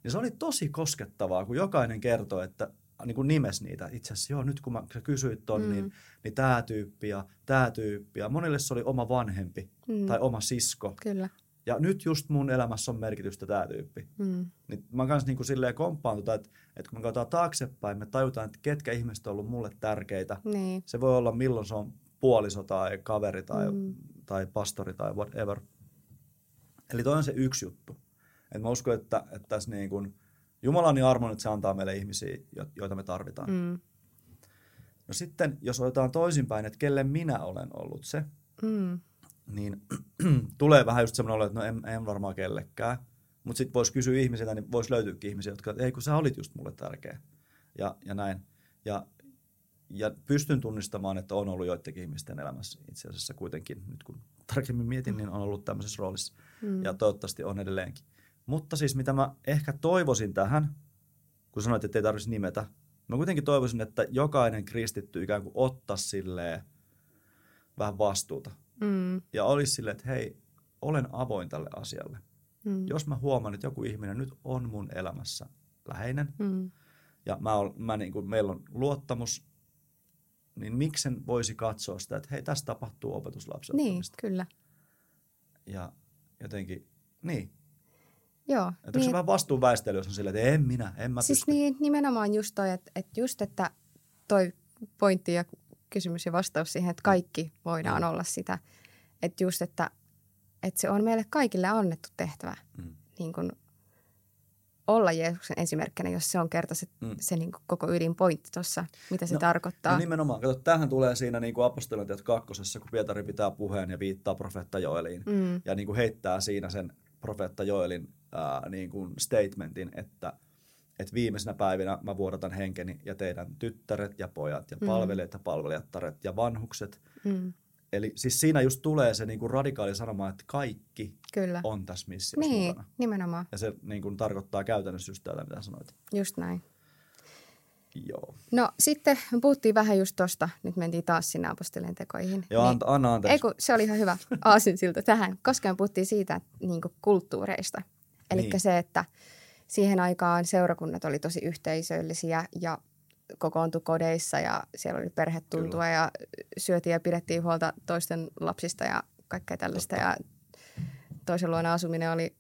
Speaker 2: Niin se oli tosi koskettavaa, kun jokainen kertoi, että niin kuin nimes niitä. Itse asiassa joo, nyt kun mä, kysyit ton, mm. niin, niin tämä tyyppi ja tämä tyyppi. Ja monille se oli oma vanhempi mm. tai oma sisko.
Speaker 1: Kyllä.
Speaker 2: Ja nyt just mun elämässä on merkitystä tämä tyyppi. Mm. Niin mä kanssa niin kuin silleen komppaan tota, että, että kun me katsotaan taaksepäin, me tajutaan, että ketkä ihmiset on ollut mulle tärkeitä.
Speaker 1: Niin.
Speaker 2: Se voi olla milloin se on puoliso tai kaveri tai, mm. tai pastori tai whatever. Eli toi on se yksi juttu. Et mä uskon, että, että tässä niin kuin, Jumala on niin armon, että se antaa meille ihmisiä, joita me tarvitaan. Mm. No sitten, jos otetaan toisinpäin, että kelle minä olen ollut se, mm. niin tulee vähän just semmoinen olo, että no en, en varmaan kellekään. Mutta sitten voisi kysyä ihmisiltä, niin voisi löytyykin ihmisiä, jotka, ei kun sä olit just mulle tärkeä. Ja, ja näin. Ja, ja pystyn tunnistamaan, että on ollut joidenkin ihmisten elämässä itse asiassa kuitenkin, nyt kun tarkemmin mietin, niin on ollut tämmöisessä roolissa. Mm. Ja toivottavasti on edelleenkin. Mutta siis mitä mä ehkä toivoisin tähän, kun sanoit, että ei tarvitsisi nimetä, mä kuitenkin toivoisin, että jokainen kristitty ikään kuin ottaa silleen vähän vastuuta. Mm. Ja olisi silleen, että hei, olen avoin tälle asialle. Mm. Jos mä huomaan, että joku ihminen nyt on mun elämässä läheinen, mm. ja mä, ol, mä niin kuin, meillä on luottamus, niin miksen voisi katsoa sitä, että hei, tässä tapahtuu opetuslapsen.
Speaker 1: Niin, kyllä.
Speaker 2: Ja jotenkin, niin,
Speaker 1: Joo.
Speaker 2: Että niin, se vähän vastuunväistely, jos on silleen, että en minä, en mä
Speaker 1: Siis
Speaker 2: pysty.
Speaker 1: niin, nimenomaan just toi, että, että just, että toi pointti ja kysymys ja vastaus siihen, että kaikki voidaan mm. olla sitä. Että just, että, että se on meille kaikille annettu tehtävä. Mm. Niin kuin olla Jeesuksen esimerkkinä, jos se on kerta se, mm. se niin kuin koko ydinpointti tuossa, mitä se no, tarkoittaa.
Speaker 2: No nimenomaan. Kato, tähän tulee siinä niin kuin apostolitiot kakkosessa, kun Pietari pitää puheen ja viittaa profeetta Joeliin. Mm. Ja niin kuin heittää siinä sen profeetta Joelin ää, niin kuin statementin, että, että viimeisenä päivinä mä vuodatan henkeni ja teidän tyttäret ja pojat ja mm. palvelijat ja palvelijattaret ja vanhukset. Mm. Eli siis siinä just tulee se niin kuin radikaali sanoma, että kaikki Kyllä. on tässä missiossa
Speaker 1: niin, mukana. nimenomaan.
Speaker 2: Ja se niin kuin tarkoittaa käytännössä just tätä, mitä sanoit.
Speaker 1: Just näin.
Speaker 2: Joo.
Speaker 1: No sitten me puhuttiin vähän just tosta, nyt mentiin taas sinne apostolien tekoihin.
Speaker 2: Joo, niin, anna anteeksi.
Speaker 1: Ei kun, se oli ihan hyvä aasinsilta tähän, koska me puhuttiin siitä niin kulttuureista. Eli niin. se, että siihen aikaan seurakunnat oli tosi yhteisöllisiä ja kokoontui kodeissa ja siellä oli perhetuntua Kyllä. ja syötiin ja pidettiin huolta toisten lapsista ja kaikkea tällaista. Totta. Ja toisen luona asuminen oli,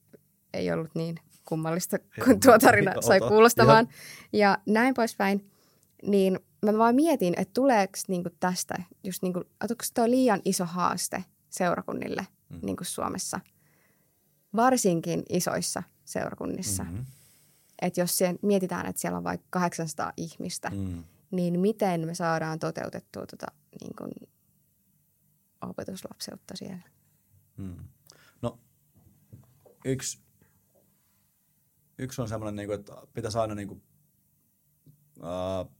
Speaker 1: ei ollut niin kummallista, kun tuo tarina sai kuulostamaan. Ja näin poispäin. Niin mä vaan mietin, että tuleeko niinku tästä, just niinku, onko tuo liian iso haaste seurakunnille mm. niinku Suomessa, varsinkin isoissa seurakunnissa. Mm-hmm. Että jos mietitään, että siellä on vaikka 800 ihmistä, mm. niin miten me saadaan toteutettua tota, niin kuin, opetuslapseutta siellä?
Speaker 2: Mm. No, yksi yksi on semmoinen, niin kuin, että pitäisi aina niin kuin, uh,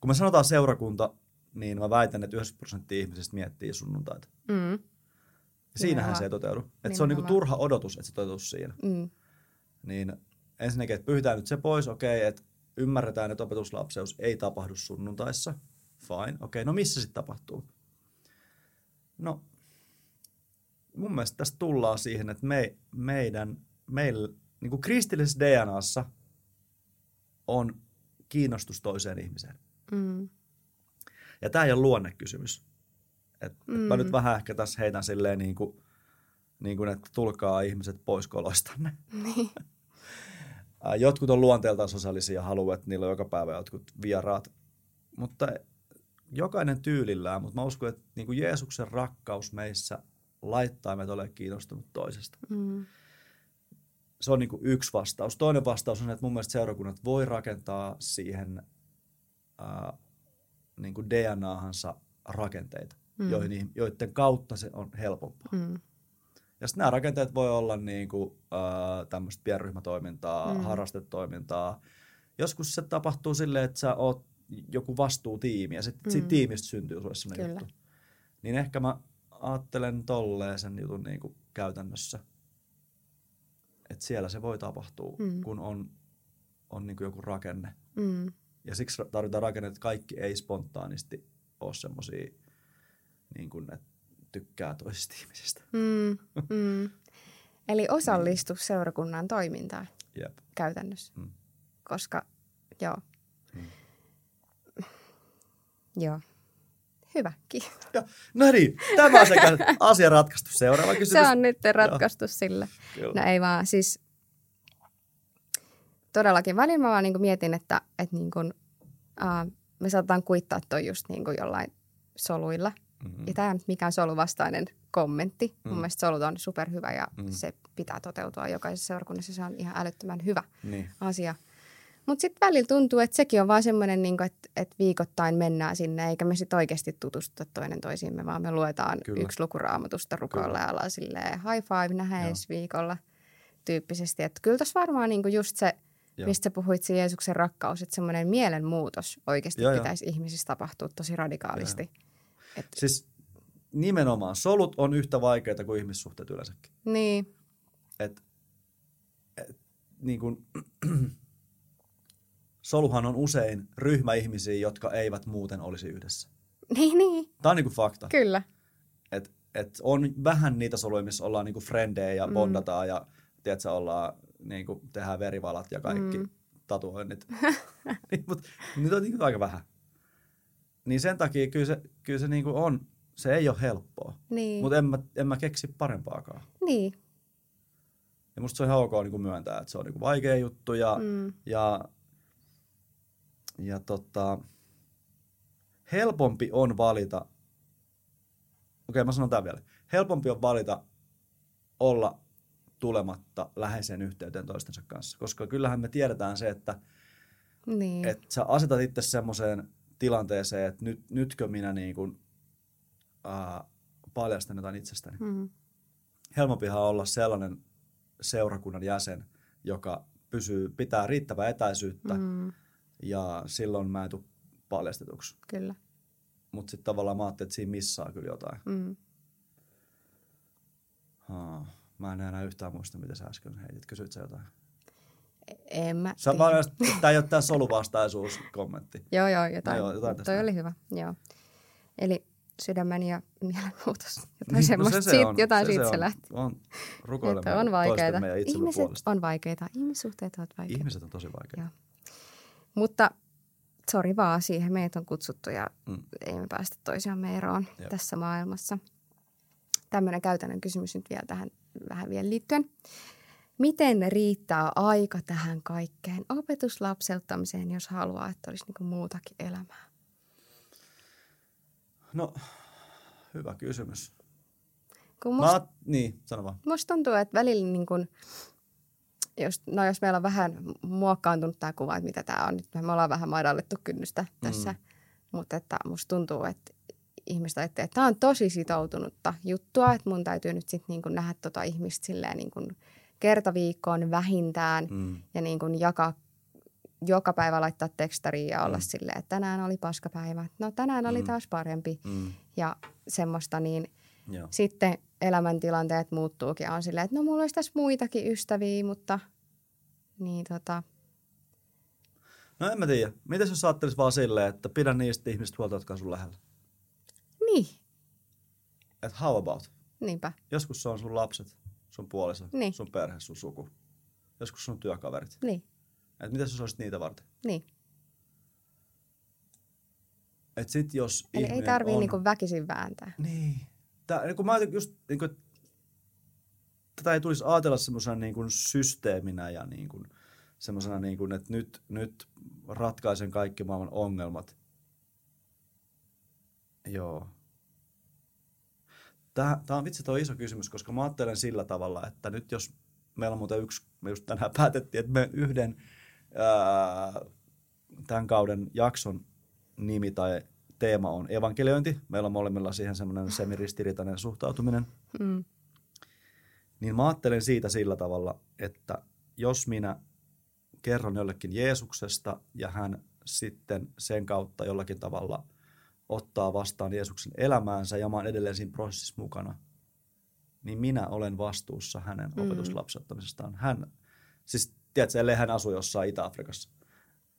Speaker 2: kun me sanotaan seurakunta, niin mä väitän, että 90 prosenttia ihmisistä miettii sunnuntaita. Mm. Siinähän Nimenomaan. se ei toteudu. Että se on niinku turha odotus, että se toteutuu siinä. Mm. Niin ensinnäkin, että pyhitään nyt se pois, okei, okay, että ymmärretään, että opetuslapseus ei tapahdu sunnuntaissa. Fine, okei, okay, no missä sitten tapahtuu? No, mun mielestä tästä tullaan siihen, että me, meidän, meillä niin kuin kristillisessä DNAssa on kiinnostus toiseen ihmiseen. Mm. Ja tämä ei ole luonnekysymys. Et, mm. et mä nyt vähän ehkä tässä heitän silleen niin kuin, niin kuin, että tulkaa ihmiset pois koloistanne. Niin. jotkut on luonteeltaan sosiaalisia että niillä on joka päivä jotkut vieraat. Mutta jokainen tyylillään, mutta mä uskon, että niin kuin Jeesuksen rakkaus meissä laittaa meitä olemaan kiinnostunut toisesta. Mm se on niin kuin yksi vastaus. Toinen vastaus on, että mun mielestä seurakunnat voi rakentaa siihen ää, niin kuin DNAhansa rakenteita, mm. joihin, joiden kautta se on helpompaa. Mm. Ja sitten nämä rakenteet voi olla niin kuin, äh, tämmöistä pienryhmätoimintaa, mm. harrastetoimintaa. Joskus se tapahtuu silleen, että sä oot joku vastuutiimi ja sitten mm. siitä tiimistä syntyy sulle sellainen juttu. Niin ehkä mä ajattelen tolleen sen jutun niin kuin käytännössä että siellä se voi tapahtua, mm. kun on, on niin kuin joku rakenne. Mm. Ja siksi tarvitaan rakenne, että kaikki ei spontaanisti ole semmoisia, niin kuin, että tykkää toisista ihmisistä. Mm.
Speaker 1: Mm. Eli osallistu niin. seurakunnan toimintaan.
Speaker 2: Jep.
Speaker 1: käytännössä.
Speaker 2: Mm.
Speaker 1: Koska, joo.
Speaker 2: Mm.
Speaker 1: Joo. Hyvä, kiitos.
Speaker 2: Ja, no niin, tämä on sekä asia ratkaistu. Seuraava kysymys.
Speaker 1: Se on nyt ratkaistu sille.
Speaker 2: Kyllä.
Speaker 1: No ei vaan, siis todellakin välillä mä vaan niin mietin, että, että niin kuin, uh, me saatetaan kuittaa toi just niin kuin jollain soluilla.
Speaker 2: Mm-hmm.
Speaker 1: Ja tämä on nyt mikään soluvastainen kommentti. Mm. Mun mielestä solut on superhyvä ja
Speaker 2: Mm.
Speaker 1: se pitää toteutua jokaisessa seurakunnassa. Se on ihan älyttömän hyvä
Speaker 2: Niin.
Speaker 1: asia. Mutta sitten välillä tuntuu, että sekin on vaan semmoinen, niin että, että viikoittain mennään sinne, eikä me sitten oikeasti tutustuta toinen toisiimme, vaan me luetaan
Speaker 2: Kyllä.
Speaker 1: yksi lukuraamatusta rukoilla ja ollaan silleen high five, nähdään
Speaker 2: Joo.
Speaker 1: ensi viikolla tyyppisesti. Että kyllä tuossa varmaan niin just se,
Speaker 2: Joo.
Speaker 1: mistä puhuit, se Jeesuksen rakkaus, että semmoinen mielenmuutos oikeasti
Speaker 2: Joo, joo.
Speaker 1: pitäisi ihmisissä tapahtua tosi radikaalisti. Et,
Speaker 2: Siis nimenomaan solut on yhtä vaikeita kuin ihmissuhteet yleensäkin.
Speaker 1: niin,
Speaker 2: Et, et, niin kun, soluhan on usein ryhmä ihmisiä, jotka eivät muuten olisi yhdessä.
Speaker 1: niin, niin,
Speaker 2: Tämä on niin kuin fakta.
Speaker 1: kyllä.
Speaker 2: Et, et on vähän niitä soluja, missä ollaan niin kuin frendejä ja
Speaker 1: Mm.
Speaker 2: bondataan ja tiedätkö, ollaan, niin kuin, tehdään verivalat ja kaikki
Speaker 1: Mm.
Speaker 2: mm. tatuoinnit. niin, mutta niitä on niin aika vähän. Niin sen takia kyllä se, kyllä se niin kuin on, se ei ole helppoa.
Speaker 1: Niin,
Speaker 2: Mutta en mä, en mä keksi parempaakaan.
Speaker 1: niin.
Speaker 2: Ja musta se on ihan ok niin kuin myöntää, että se on niin kuin vaikea juttu ja,
Speaker 1: Mm.
Speaker 2: ja, ja tota, helpompi on valita, okei mä sanon tämän vielä, helpompi on valita olla tulematta läheiseen yhteyteen toistensa kanssa, koska kyllähän me tiedetään se, että
Speaker 1: Niin.
Speaker 2: että sä asetat itse semmoiseen tilanteeseen, että nyt, nytkö minä niin kuin, ää, paljastan jotain itsestäni.
Speaker 1: Mm.
Speaker 2: Helpompihan on olla sellainen seurakunnan jäsen, joka pysyy, pitää riittävää etäisyyttä
Speaker 1: Mm.
Speaker 2: ja silloin mä en tule paljastetuksi.
Speaker 1: Kyllä.
Speaker 2: Mutta sitten tavallaan mä ajattelin, että siinä missaa kyllä jotain.
Speaker 1: Mm.
Speaker 2: Haa. Mä en enää yhtään muista, mitä sä äsken heitit. Kysyit sä jotain?
Speaker 1: En mä
Speaker 2: Sä vaan, tää ei ole tää soluvastaisuus-kommentti.
Speaker 1: Joo, joo, jotain.
Speaker 2: Joo, jotain
Speaker 1: Toi oli hyvä, joo. Eli sydämen ja mielenmuutos. Jotain
Speaker 2: Niin,
Speaker 1: semmoista.
Speaker 2: se
Speaker 1: siitä,
Speaker 2: on,
Speaker 1: jotain
Speaker 2: se
Speaker 1: siitä
Speaker 2: se,
Speaker 1: se
Speaker 2: on,
Speaker 1: lähti.
Speaker 2: On, rukoilemme
Speaker 1: on vaikeita. Ihmiset
Speaker 2: puolesta.
Speaker 1: on vaikeita. Ihmissuhteet ovat vaikeita.
Speaker 2: Ihmiset on tosi vaikeita.
Speaker 1: Joo. Mutta sori vaan, siihen meitä on kutsuttu ja
Speaker 2: Mm.
Speaker 1: ei me päästä toisiamme eroon
Speaker 2: Joo.
Speaker 1: tässä maailmassa. Tämmöinen käytännön kysymys nyt vielä tähän vähän vielä liittyen. Miten riittää aika tähän kaikkeen opetuslapseltamiseen, jos haluaa, että olisi niinku muutakin elämää?
Speaker 2: No, hyvä kysymys.
Speaker 1: Kun
Speaker 2: Mä,
Speaker 1: musta,
Speaker 2: oot- niin, sano vaan.
Speaker 1: musta tuntuu, että välillä niin kun, jos, no jos meillä on vähän muokkaantunut tämä kuva, että mitä tämä on, nyt me ollaan vähän madallettu kynnystä tässä,
Speaker 2: Mm.
Speaker 1: mutta että musta tuntuu, että ihmistä ajattelee, että tämä on tosi sitoutunutta juttua, että mun täytyy nyt sitten niin nähdä tota ihmistä silleen niin kuin kertaviikkoon vähintään
Speaker 2: Mm.
Speaker 1: ja niin kuin jakaa joka päivä laittaa tekstariin ja olla
Speaker 2: Mm.
Speaker 1: silleen, että tänään oli paskapäivä, no tänään oli
Speaker 2: Mm.
Speaker 1: taas parempi
Speaker 2: Mm.
Speaker 1: ja semmoista, niin
Speaker 2: Joo.
Speaker 1: sitten elämäntilanteet muuttuukin ja on silleen, että no mulla olisi tässä muitakin ystäviä, mutta niin tota,
Speaker 2: No en mä tiedä. Mites jos ajattelis vaan silleen, että pidä niistä ihmistä huolta, jotka on sun lähellä?
Speaker 1: niin,
Speaker 2: Et how about?
Speaker 1: niinpä,
Speaker 2: Joskus se on sun lapset, sun puoliso,
Speaker 1: Niin.
Speaker 2: sun perhe, sun suku. Joskus sun työkaverit.
Speaker 1: niin,
Speaker 2: Et mitäs jos olisit niitä varten?
Speaker 1: niin.
Speaker 2: Et sit jos
Speaker 1: Eli ei tarvii
Speaker 2: on...
Speaker 1: niinku väkisin vääntää.
Speaker 2: Niin. Tää, niin kun mä just, niin kun, tätä ei tulisi ajatella semmoisena niin kuin systeeminä ja niin kuin, semmoisena, niin kuin, että nyt, nyt ratkaisen kaikki maailman ongelmat. Joo. Tämä, tämä on vitsi tuo iso kysymys, koska mä ajattelen sillä tavalla, että nyt jos meillä on muuten yksi, me just tänään päätettiin, että me yhden ää, tämän kauden jakson nimi tai teema on evankeliointi. Meillä on molemmilla siihen semmoinen semiristiriitainen suhtautuminen.
Speaker 1: Mm.
Speaker 2: Niin mä ajattelen siitä sillä tavalla, että jos minä kerron jollekin Jeesuksesta ja hän sitten sen kautta jollakin tavalla ottaa vastaan Jeesuksen elämäänsä ja mä oon edelleen siinä prosessissa mukana, niin minä olen vastuussa hänen
Speaker 1: Mm.
Speaker 2: opetuslapsettamisestaan. Hän, siis tiedätkö, ellei hän asu jossain Itä-Afrikassa.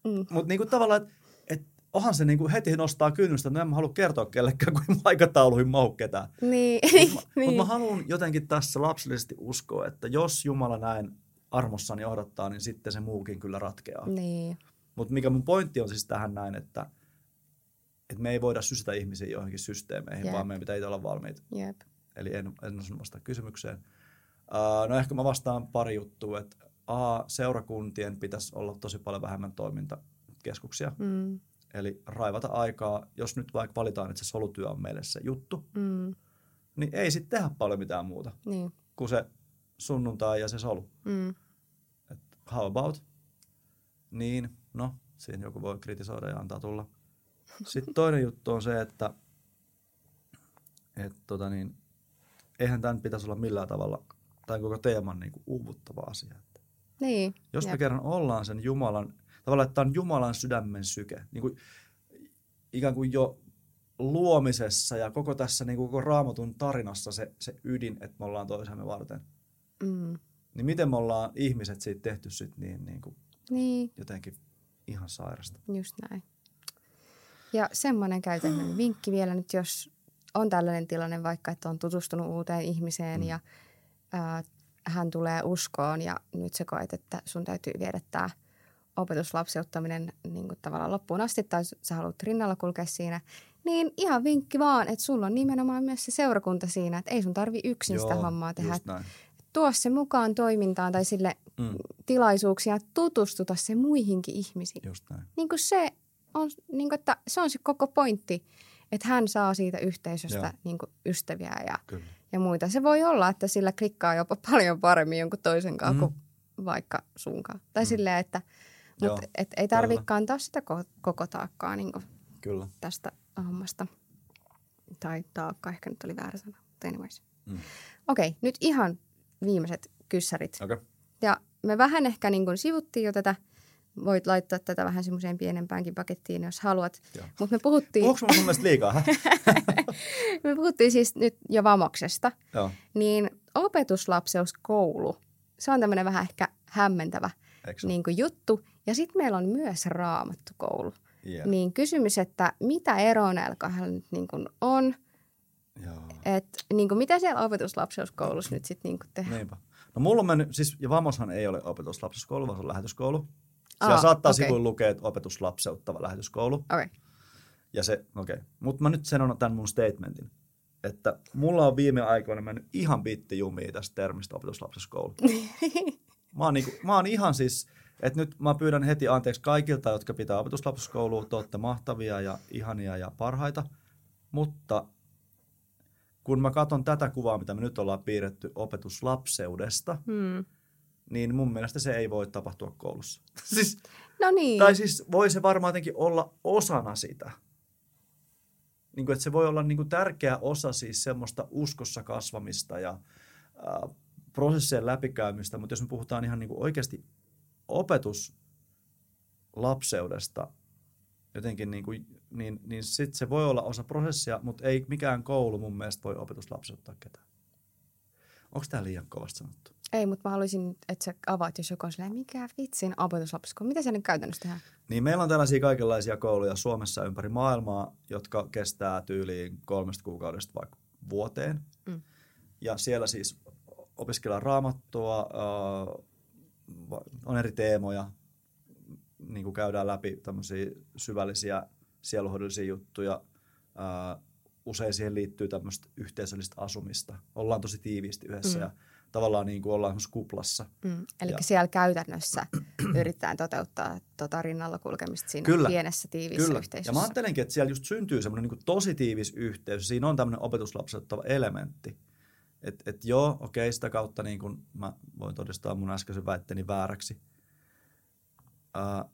Speaker 1: Mm.
Speaker 2: Mutta niinku tavallaan, että et, onhan se niinku heti nostaa kynnystä, että no en mä halua kertoa kellekään, kun mun aikatauluihin mahu ketään.
Speaker 1: Niin,
Speaker 2: Mutta mä,
Speaker 1: niin.
Speaker 2: mut mä haluan jotenkin tässä lapsellisesti uskoa, että jos Jumala näin armossani odottaa, niin sitten se muukin kyllä ratkeaa.
Speaker 1: Niin.
Speaker 2: Mutta mikä mun pointti on siis tähän näin, että, että me ei voida sysätä ihmisiä johonkin systeemeihin,
Speaker 1: Jep.
Speaker 2: vaan meidän pitää itse olla valmiita.
Speaker 1: Jep.
Speaker 2: Eli en, en osannut vastata kysymykseen. Uh, no ehkä mä vastaan pari juttua, että A, seurakuntien pitäisi olla tosi paljon vähemmän toimintakeskuksia.
Speaker 1: Mm.
Speaker 2: Eli raivata aikaa, jos nyt vaikka valitaan, että se solutyö on meille se juttu,
Speaker 1: Mm.
Speaker 2: niin ei sitten tehdä paljon mitään muuta
Speaker 1: Niin.
Speaker 2: kuin se sunnuntai ja se solu.
Speaker 1: Mm.
Speaker 2: Et how about? Niin, no, siinä joku voi kritisoida ja antaa tulla. Sitten toinen juttu on se, että et, tota niin, eihän tämän pitäisi olla millään tavalla, tai koko teeman niin kuin uuvuttava asia. Että
Speaker 1: Niin.
Speaker 2: jos me
Speaker 1: Jep.
Speaker 2: kerran ollaan sen Jumalan, tavallaan, että tämä on Jumalan sydämen syke, niin kuin, ikään kuin jo luomisessa ja koko tässä niin kuin koko raamatun tarinassa se, se ydin, että me ollaan toisemme varten.
Speaker 1: Mm.
Speaker 2: Niin miten me ollaan ihmiset siitä tehty sit niin, niin kuin
Speaker 1: Niin,
Speaker 2: jotenkin ihan sairasta.
Speaker 1: just näin. Ja semmoinen käytännön vinkki vielä nyt, jos on tällainen tilanne vaikka, että on tutustunut uuteen ihmiseen
Speaker 2: Mm.
Speaker 1: ja ää, hän tulee uskoon ja nyt sä koet, että sun täytyy viedä tämä opetuslapseuttaminen niin kuin tavallaan loppuun asti tai sä haluat rinnalla kulkea siinä, niin ihan vinkki vaan, että sulla on nimenomaan myös se seurakunta siinä, että ei sun tarvi yksin sitä hommaa tehdä. Tuo se mukaan toimintaan tai sille
Speaker 2: Mm,
Speaker 1: tilaisuuksia tutustuta se muihinkin ihmisiin.
Speaker 2: just näin.
Speaker 1: Niin kuin se, on, niin kuin, että se on se koko pointti, että hän saa siitä yhteisöstä
Speaker 2: Joo.
Speaker 1: niin kuin ystäviä ja,
Speaker 2: Kyllä.
Speaker 1: ja muita. Se voi olla, että sillä klikkaa jopa paljon paremmin jonkun toisen kanssa
Speaker 2: Mm.
Speaker 1: kuin vaikka sunkaan. Tai
Speaker 2: Mm.
Speaker 1: silleen, että
Speaker 2: Joo,
Speaker 1: mutta et ei tarvitse kantaa sitä ko- koko taakkaa niin kuin
Speaker 2: Kyllä.
Speaker 1: tästä hommasta. Tai taakka ehkä nyt oli väärä sana. Mutta anyways.
Speaker 2: Mm.
Speaker 1: Okei, nyt ihan viimeiset kyssärit.
Speaker 2: Okay.
Speaker 1: Ja me vähän ehkä niin kuin sivuttiin jo tätä. Voit laittaa tätä vähän semmoiseen pienempäänkin pakettiin, jos haluat. Mutta me puhuttiin,
Speaker 2: Onko mun mielestä liikaa?
Speaker 1: me puhuttiin siis nyt jo Vamoksesta.
Speaker 2: Joo,
Speaker 1: Niin opetuslapseuskoulu, se on tämmöinen vähän ehkä hämmentävä niin kuin juttu. Ja sitten meillä on myös raamattukoulu.
Speaker 2: Yeah.
Speaker 1: Niin kysymys, että mitä eroa näillä kahdella nyt niin kuin on?
Speaker 2: Joo.
Speaker 1: Että niin kuin mitä siellä opetuslapseuskoulussa nyt sitten niin tehdään?
Speaker 2: Niinpä. No mulla on mennyt, siis ja Vamoshan ei ole opetuslapseskoulu, vaan se on lähetyskoulu. Siellä
Speaker 1: Aa,
Speaker 2: saattaa
Speaker 1: okei.
Speaker 2: sivuilla lukea, että opetuslapseuttava lähetyskoulu.
Speaker 1: Okei. Okay.
Speaker 2: Ja se, okei. Okay. Mutta mä nyt sanon tämän mun statementin. Että mulla on viime aikoina mennyt ihan bitti jumiin tästä termistä opetuslapseskoulu. mä, oon niinku, mä oon ihan siis, että nyt mä pyydän heti anteeksi kaikilta, jotka pitää opetuslapseskoulua. Te olette mahtavia ja ihania ja parhaita. Mutta kun mä katson tätä kuvaa, mitä me nyt ollaan piirretty opetuslapseudesta,
Speaker 1: Hmm.
Speaker 2: Niin mun mielestä se ei voi tapahtua koulussa. siis,
Speaker 1: No niin.
Speaker 2: tai siis voi se varmaan jotenkin olla osana sitä. Niin kuin, että se voi olla niin kuin tärkeä osa siis semmoista uskossa kasvamista ja äh, prosessien läpikäymistä, mutta jos me puhutaan ihan niin kuin oikeasti opetuslapseudesta, jotenkin niin, kuin, niin, niin sit se voi olla osa prosessia, mutta ei mikään koulu mun mielestä voi opetuslapseuttaa ketään. Onko tämä liian kovasti sanottu?
Speaker 1: Ei, mutta mä haluaisin, että sä avaat, jos joku on silleen, mikä vitsin opetuslapsiskoulu. Mitä se nyt käytännössä tehdään?
Speaker 2: Niin meillä on tällaisia kaikenlaisia kouluja Suomessa ympäri maailmaa, jotka kestää tyyliin kolmesta kuukaudesta vaikka vuoteen.
Speaker 1: Mm.
Speaker 2: Ja siellä siis opiskellaan raamattua, äh, on eri teemoja, niin kuin käydään läpi tämmöisiä syvällisiä sieluhoidollisia juttuja. Äh, usein siihen liittyy tämmöistä yhteisöllistä asumista. Ollaan tosi tiiviisti yhdessä
Speaker 1: Mm.
Speaker 2: ja tavallaan niin kuin ollaan kuplassa.
Speaker 1: Mm. Eli
Speaker 2: Ja-
Speaker 1: siellä käytännössä yritetään toteuttaa tota rinnalla kulkemista siinä
Speaker 2: Kyllä.
Speaker 1: pienessä tiiviissä
Speaker 2: Kyllä.
Speaker 1: yhteisössä.
Speaker 2: Ja mä ajattelenkin, että siellä just syntyy semmoinen niin tosi tiivis yhteys. Siinä on tämmöinen opetuslapseuttava elementti. Että et joo, okei, sitä kautta niin kun mä voin todistaa mun äskeisen väitteeni vääräksi. Uh,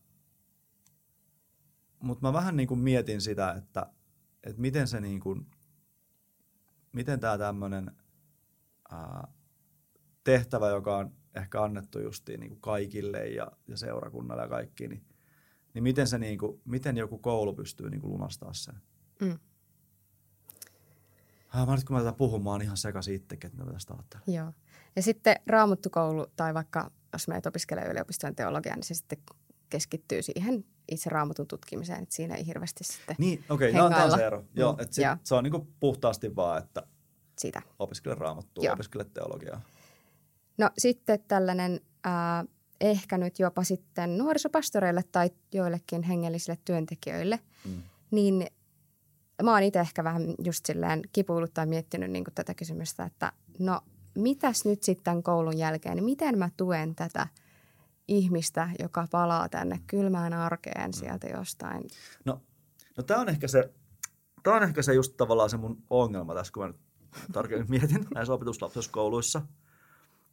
Speaker 2: Mutta mä vähän niin kuin mietin sitä, että, että miten se niin kuin, miten tämä tämmöinen uh, tehtävä, joka on ehkä annettu justiin niin kuin kaikille ja, ja seurakunnalle ja kaikkiin, niin niin miten, se niinku, miten joku koulu pystyy niinku lunastamaan sen?
Speaker 1: Mm.
Speaker 2: Ah, mä nyt kun mä tätä puhun, mä oon ihan sekaisin itsekin, että me pitäisi aloittaa.
Speaker 1: Joo. Ja sitten raamattukoulu tai vaikka jos meitä opiskelee yliopistojen teologiaa, niin se sitten keskittyy siihen itse raamatun tutkimiseen, että siinä ei hirveästi sitten
Speaker 2: Niin, okei, okay, no on tämä se ero. Joo,
Speaker 1: Mm,
Speaker 2: et sit,
Speaker 1: joo.
Speaker 2: se on niinku puhtaasti vaan, että
Speaker 1: sitä.
Speaker 2: opiskele raamattua,
Speaker 1: Joo.
Speaker 2: opiskele teologiaa.
Speaker 1: No sitten tällainen ää, ehkä nyt jopa sitten nuorisopastoreille tai joillekin hengellisille työntekijöille, mm. niin mä oon itse ehkä vähän just silleen kipuillut tai miettinyt niin tätä kysymystä, että no mitäs nyt sitten koulun jälkeen, niin miten mä tuen tätä ihmistä, joka palaa tänne kylmään arkeen mm. sieltä jostain?
Speaker 2: No, no tämä on ehkä se, tämä on ehkä se just tavallaan se mun ongelma tässä, kun mä nyt tarkemmin mietin näissä opetuslapsuuskouluissa.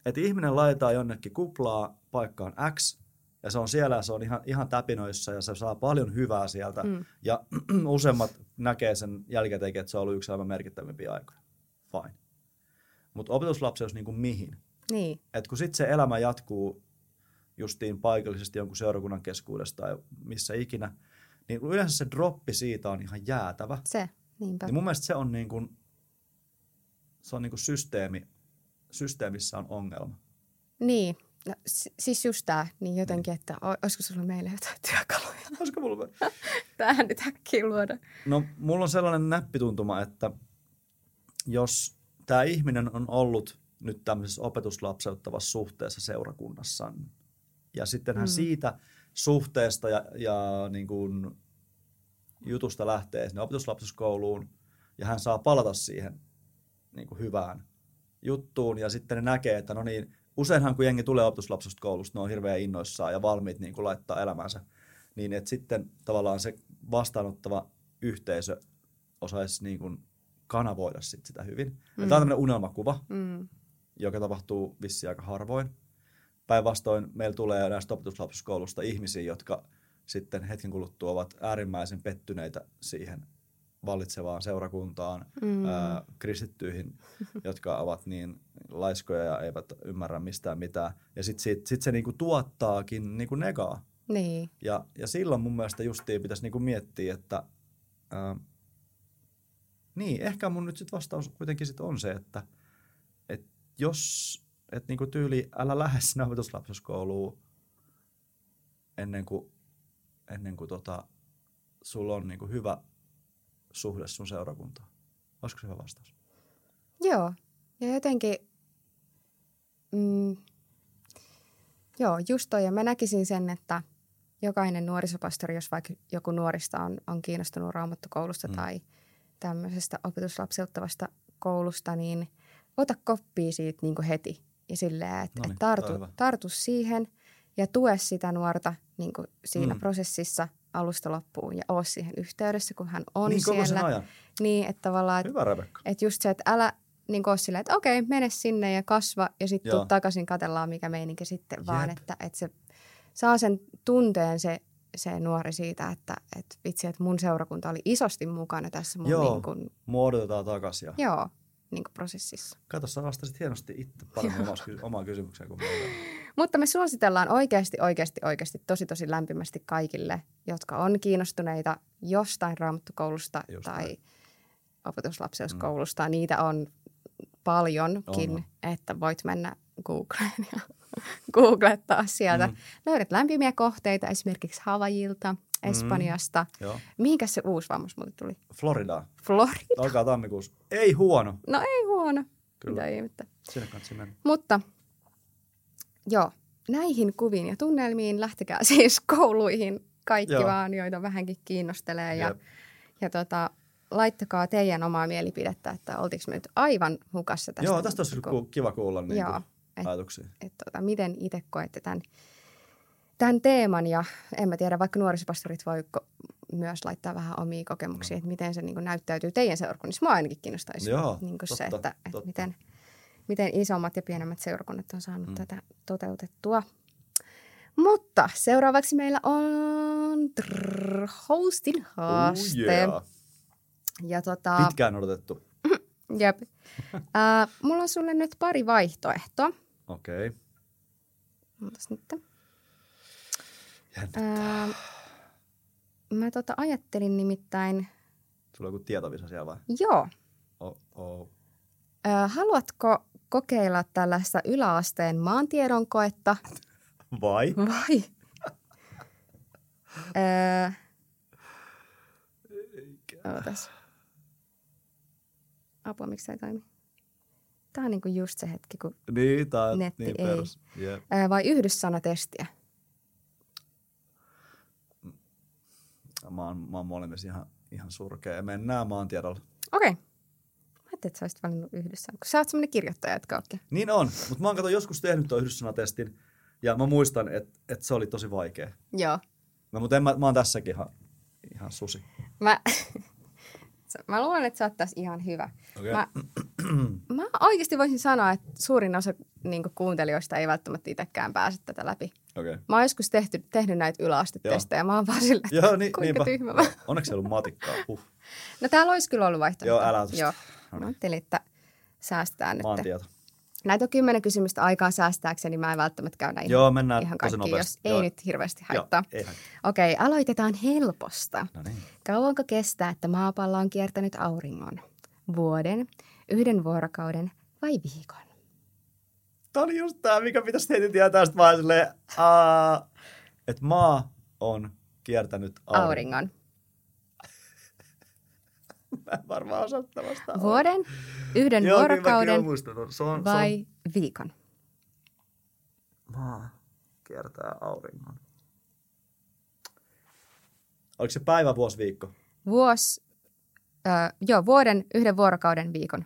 Speaker 2: Että ihminen laitetaan jonnekin kuplaa paikkaan X, ja se on siellä ja se on ihan, ihan täpinoissa ja se saa paljon hyvää sieltä. Mm. Ja useimmat näkee sen jälkikäteen, että se on ollut yksi aivan merkittävimpiä aikoja. Fine. Mutta opetuslapseus niin kuin mihin?
Speaker 1: Niin.
Speaker 2: Et kun sitten se elämä jatkuu justiin paikallisesti jonkun seurakunnan keskuudesta tai missä ikinä, niin yleensä se droppi siitä on ihan jäätävä.
Speaker 1: Se, niinpä.
Speaker 2: Niin mun mielestä se on, niin kuin, se on niin kuin systeemi, systeemissä on ongelma.
Speaker 1: Niin, No, siis just tämä, niin jotenkin, että olisiko sulla meille jotain työkaluja?
Speaker 2: Olisiko mulla?
Speaker 1: Tähän nyt äkkiä luoda.
Speaker 2: No, mulla on sellainen näppituntuma, että jos tämä ihminen on ollut nyt tämmöisessä opetuslapseuttavassa suhteessa seurakunnassa, ja sitten hän mm. siitä suhteesta ja, ja niin kuin jutusta lähtee sinne opetuslapsuskouluun, ja hän saa palata siihen niin kuin hyvään juttuun, ja sitten ne näkee, että no niin, useinhan kun jengi tulee opetuslapsusta koulusta, ne on hirveän innoissaan ja valmiit niin kuin laittaa elämänsä, niin että sitten tavallaan se vastaanottava yhteisö osaisi niin kuin kanavoida sit sitä hyvin. Mm. Tämä on tämmöinen unelmakuva, mm. joka tapahtuu vissi aika harvoin. Päinvastoin meillä tulee näistä opetuslapsuskoulusta ihmisiä, jotka sitten hetken kuluttua ovat äärimmäisen pettyneitä siihen vallitsevaan seurakuntaan, mm. ää, kristittyihin, jotka ovat niin laiskoja ja eivät ymmärrä mistään mitään. Ja sitten sit, sit se niinku tuottaakin niinku negaa.
Speaker 1: Niin.
Speaker 2: Ja, ja silloin mun mielestä justiin pitäisi niinku miettiä, että ää, niin, ehkä mun nyt sit vastaus kuitenkin sit on se, että et jos et niinku tyyli älä lähde sinne opetuslapsuskouluun ennen kuin, ennen kuin tota, sulla on niinku hyvä suhde sun seurakuntaan? Olisiko se hyvä vastaus?
Speaker 1: Joo, ja jotenkin, mm, joo, just toi. Ja mä näkisin sen, että jokainen nuorisopastori, jos vaikka joku nuorista on, on kiinnostunut raamattokoulusta mm. tai tämmöisestä opetuslapseuttavasta koulusta, niin ota koppia siitä niin kuin heti. Ja silleen, että et tartu, tartu siihen ja tue sitä nuorta niin kuin siinä mm. prosessissa – alusta loppuun ja ole siihen yhteydessä, kun hän on
Speaker 2: niin,
Speaker 1: siellä.
Speaker 2: Ajan.
Speaker 1: Niin, että tavallaan,
Speaker 2: Hyvä, Rebekka.
Speaker 1: että just se, että älä niin ole silleen, että okei, mene sinne ja kasva ja sitten tuu takaisin, katellaan mikä meininki sitten, Jep. vaan että, että se saa sen tunteen se, se nuori siitä, että, että vitsi, että mun seurakunta oli isosti mukana tässä mun
Speaker 2: Joo,
Speaker 1: niin kuin,
Speaker 2: muodotetaan takaisin.
Speaker 1: Joo, niin kuin prosessissa.
Speaker 2: Kato, sä vastasit hienosti itse paremmin omaan kysymykseen kuin meillä.
Speaker 1: Mutta me suositellaan oikeasti, oikeasti, oikeasti tosi, tosi lämpimästi kaikille, jotka on kiinnostuneita jostain raamattukoulusta Just tai näin. opetuslapseuskoulusta. Mm. Niitä on paljonkin, on. että voit mennä Googleen ja googlettaa sieltä. Mm. Löydät lämpimiä kohteita esimerkiksi Havajilta. Espanjasta. Mm. Mihinkä se uusi vammas muuten tuli?
Speaker 2: Florida.
Speaker 1: Florida.
Speaker 2: Alkaa tammikuussa. Ei huono.
Speaker 1: No ei huono.
Speaker 2: Kyllä.
Speaker 1: Mitä ihmettä.
Speaker 2: Sinne mennä.
Speaker 1: Mutta joo, näihin kuviin ja tunnelmiin lähtekää siis kouluihin kaikki joo. vaan, joita vähänkin kiinnostelee. Ja, ja tota, laittakaa teidän omaa mielipidettä, että oltiinko me nyt aivan hukassa tästä.
Speaker 2: Joo, tästä olisi ku, kiva kuulla niin joo, et, ajatuksia.
Speaker 1: Et, tota, miten itse koette tämän, tämän teeman ja en mä tiedä, vaikka nuorisopastorit voi myös laittaa vähän omia kokemuksia, no. että miten se niin kuin, näyttäytyy teidän seurakunnissa. Mua ainakin kiinnostaisi
Speaker 2: Joo,
Speaker 1: niin kuin
Speaker 2: totta,
Speaker 1: se, että, että miten, miten isommat ja pienemmät seurakunnat on saanut mm. tätä toteutettua. Mutta seuraavaksi meillä on trrr, hostin haaste. Oh yeah. ja tota,
Speaker 2: Pitkään odotettu.
Speaker 1: Jep. uh, mulla on sulle nyt pari vaihtoehtoa.
Speaker 2: Okei. Okay.
Speaker 1: Ootas nyt. Uh, mä tota ajattelin nimittäin...
Speaker 2: Sulla on joku tietovisa siellä vai?
Speaker 1: Joo.
Speaker 2: Oh, oh.
Speaker 1: Uh, haluatko kokeilla tällaista yläasteen maantiedon koetta?
Speaker 2: Vai?
Speaker 1: Vai? öö, Ootas. Apua, miksi se ei toimi? Tää on niinku just se hetki, kun...
Speaker 2: Niin, tää
Speaker 1: Netti
Speaker 2: niin
Speaker 1: ei.
Speaker 2: perus.
Speaker 1: Ää, vai yhdyssanatestiä?
Speaker 2: Mä oon, mä oon molemmissa ihan, ihan surkea. Mennään maantiedolla.
Speaker 1: Okei. Okay. Mä ajattelin, että sä olisit valinnut yhdessä. Kun sä oot semmonen kirjoittaja, etkä ookin.
Speaker 2: Niin on, mutta mä oon kato joskus tehnyt tuon yhdyssanatestin ja mä muistan, että et se oli tosi vaikea.
Speaker 1: Joo.
Speaker 2: No, mutta en, mä, mä oon tässäkin ihan, ihan susi.
Speaker 1: Mä, mä luulen, että sä oot tässä ihan hyvä.
Speaker 2: Okei.
Speaker 1: Mä, mä oikeasti voisin sanoa, että suurin osa niin kuuntelijoista ei välttämättä itsekään pääse tätä läpi.
Speaker 2: Okei. Okay.
Speaker 1: Mä oon joskus tehty, tehnyt näitä yläastetestejä. Mä oon vaan sillä, että
Speaker 2: Joo, niin,
Speaker 1: kuinka
Speaker 2: niinpä.
Speaker 1: tyhmä mä.
Speaker 2: Onneksi ei ollut matikkaa. Huh.
Speaker 1: No täällä olisi kyllä ollut vaihtoehto.
Speaker 2: Joo, älä.
Speaker 1: Joo.
Speaker 2: No niin.
Speaker 1: Mä ajattelin, että säästetään nyt.
Speaker 2: Maantieto.
Speaker 1: Näitä on kymmenen kysymystä aikaa säästääkseni. Mä en välttämättä käydä ihan,
Speaker 2: Joo, mennään
Speaker 1: ihan kaikki, jos
Speaker 2: Joo.
Speaker 1: ei nyt hirveästi haittaa.
Speaker 2: Joo.
Speaker 1: Okei, aloitetaan helposta.
Speaker 2: No niin.
Speaker 1: Kauanko kestää, että maapallo on kiertänyt auringon? Vuoden, yhden vuorokauden vai viikon?
Speaker 2: Tämä oli just tämä, mikä pitäisi heti tietää. Sitten vaan silleen, aa, että maa on kiertänyt auringon.
Speaker 1: Auringon.
Speaker 2: Mä en varmaan osaa vastaan.
Speaker 1: Vuoden, yhden
Speaker 2: Joo, kyllä
Speaker 1: vuorokauden
Speaker 2: Se on,
Speaker 1: vai viikon?
Speaker 2: Se on, maa kiertää auringon. Oliko se päivä, vuosi, viikko?
Speaker 1: Vuosi, ö, joo, vuoden, yhden vuorokauden, viikon.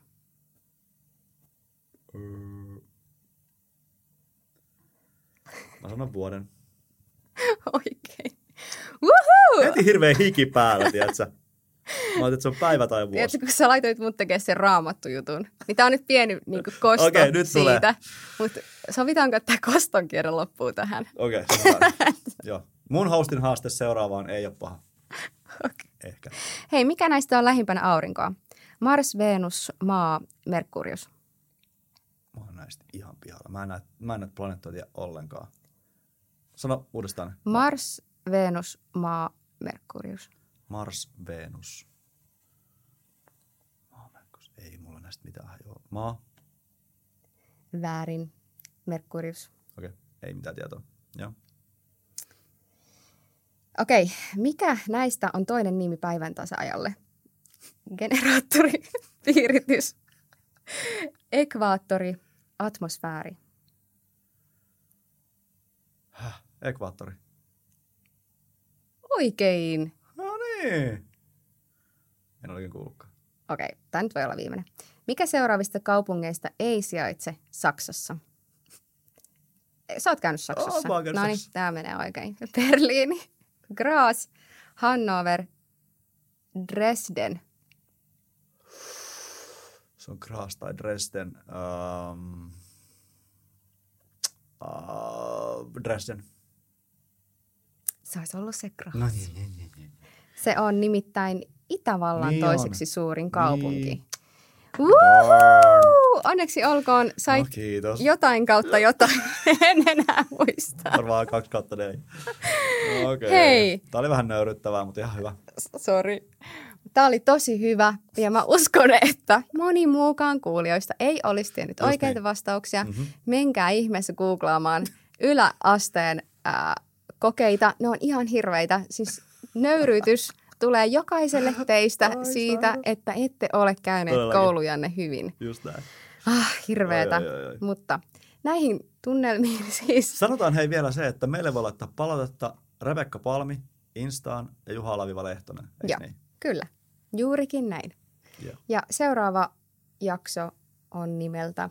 Speaker 2: Mä sanon vuoden.
Speaker 1: Oikein. Woohoo!
Speaker 2: Heti hirveä hiki päällä, tiedätkö? Mä otin, että se on päivä tai vuosi.
Speaker 1: Tiedätkö, kun sä laitoit mut tekemään sen raamattu-jutun, niin tää on nyt pieni niin kosto
Speaker 2: Okei, nyt tulee.
Speaker 1: siitä. Mutta sovitaanko, että tämä koston kierre loppuu tähän?
Speaker 2: Okei, okay. Joo. Mun hostin haaste seuraavaan ei ole paha.
Speaker 1: Okei.
Speaker 2: Ehkä.
Speaker 1: Hei, mikä näistä on lähimpänä aurinkoa? Mars, Venus, Maa, Merkurius.
Speaker 2: Mä oon näistä ihan pihalla. Mä en näe, mä en näe planeettoja ollenkaan. Sano uudestaan.
Speaker 1: Mars, Venus, Maa, Merkurius.
Speaker 2: Mars, Venus. Maa, Merkus. Ei mulla näistä mitään hajoa. Maa.
Speaker 1: Väärin, Merkurius.
Speaker 2: Okei, okay. ei mitään tietoa. Joo.
Speaker 1: Okei, mikä näistä on toinen nimi päivän tasaajalle? Generaattori, piiritys, ekvaattori, atmosfääri.
Speaker 2: Ekvaattori.
Speaker 1: Oikein.
Speaker 2: No niin. En oikein kuullutkaan.
Speaker 1: Okei, tämä nyt voi olla viimeinen. Mikä seuraavista kaupungeista ei sijaitse Saksassa? Sä oot käynyt Saksassa.
Speaker 2: Käynyt
Speaker 1: no niin, tämä menee oikein. Berliini, Graz, Hannover, Dresden.
Speaker 2: Se on Graz tai Dresden. Um, uh, Dresden.
Speaker 1: Se olisi ollut se Graz.
Speaker 2: No niin, niin, niin, niin.
Speaker 1: Se on nimittäin Itävallan
Speaker 2: Niin
Speaker 1: toiseksi
Speaker 2: on.
Speaker 1: suurin kaupunki.
Speaker 2: Niin.
Speaker 1: Woo! Onneksi olkoon, sait
Speaker 2: No, kiitos.
Speaker 1: jotain kautta jotain. en enää muista.
Speaker 2: Varmaan kaksi kautta neljä. No, okay.
Speaker 1: Hei.
Speaker 2: Tämä oli vähän nöyryttävää, mutta ihan hyvä.
Speaker 1: Sori. Tämä oli tosi hyvä ja mä uskon, että moni muukaan kuulijoista ei olisi tiennyt
Speaker 2: Just
Speaker 1: oikeita
Speaker 2: niin.
Speaker 1: vastauksia.
Speaker 2: Mhm.
Speaker 1: Menkää ihmeessä googlaamaan yläasteen ää, kokeita. Ne on ihan hirveitä. Siis nöyryytys tulee jokaiselle teistä
Speaker 2: Ai
Speaker 1: siitä,
Speaker 2: sairas.
Speaker 1: että ette ole käyneet
Speaker 2: Todellakin.
Speaker 1: koulujanne hyvin.
Speaker 2: Just näin.
Speaker 1: Ah, hirveetä.
Speaker 2: Oi, oi, oi.
Speaker 1: Mutta näihin tunnelmiin siis...
Speaker 2: Sanotaan hei vielä se, että meille voi laittaa palautetta Rebekka Palmi, Instaan ja Juha Laviva Lehtonen.
Speaker 1: Joo.
Speaker 2: niin?
Speaker 1: Kyllä, juurikin näin.
Speaker 2: Joo.
Speaker 1: Ja seuraava jakso on nimeltä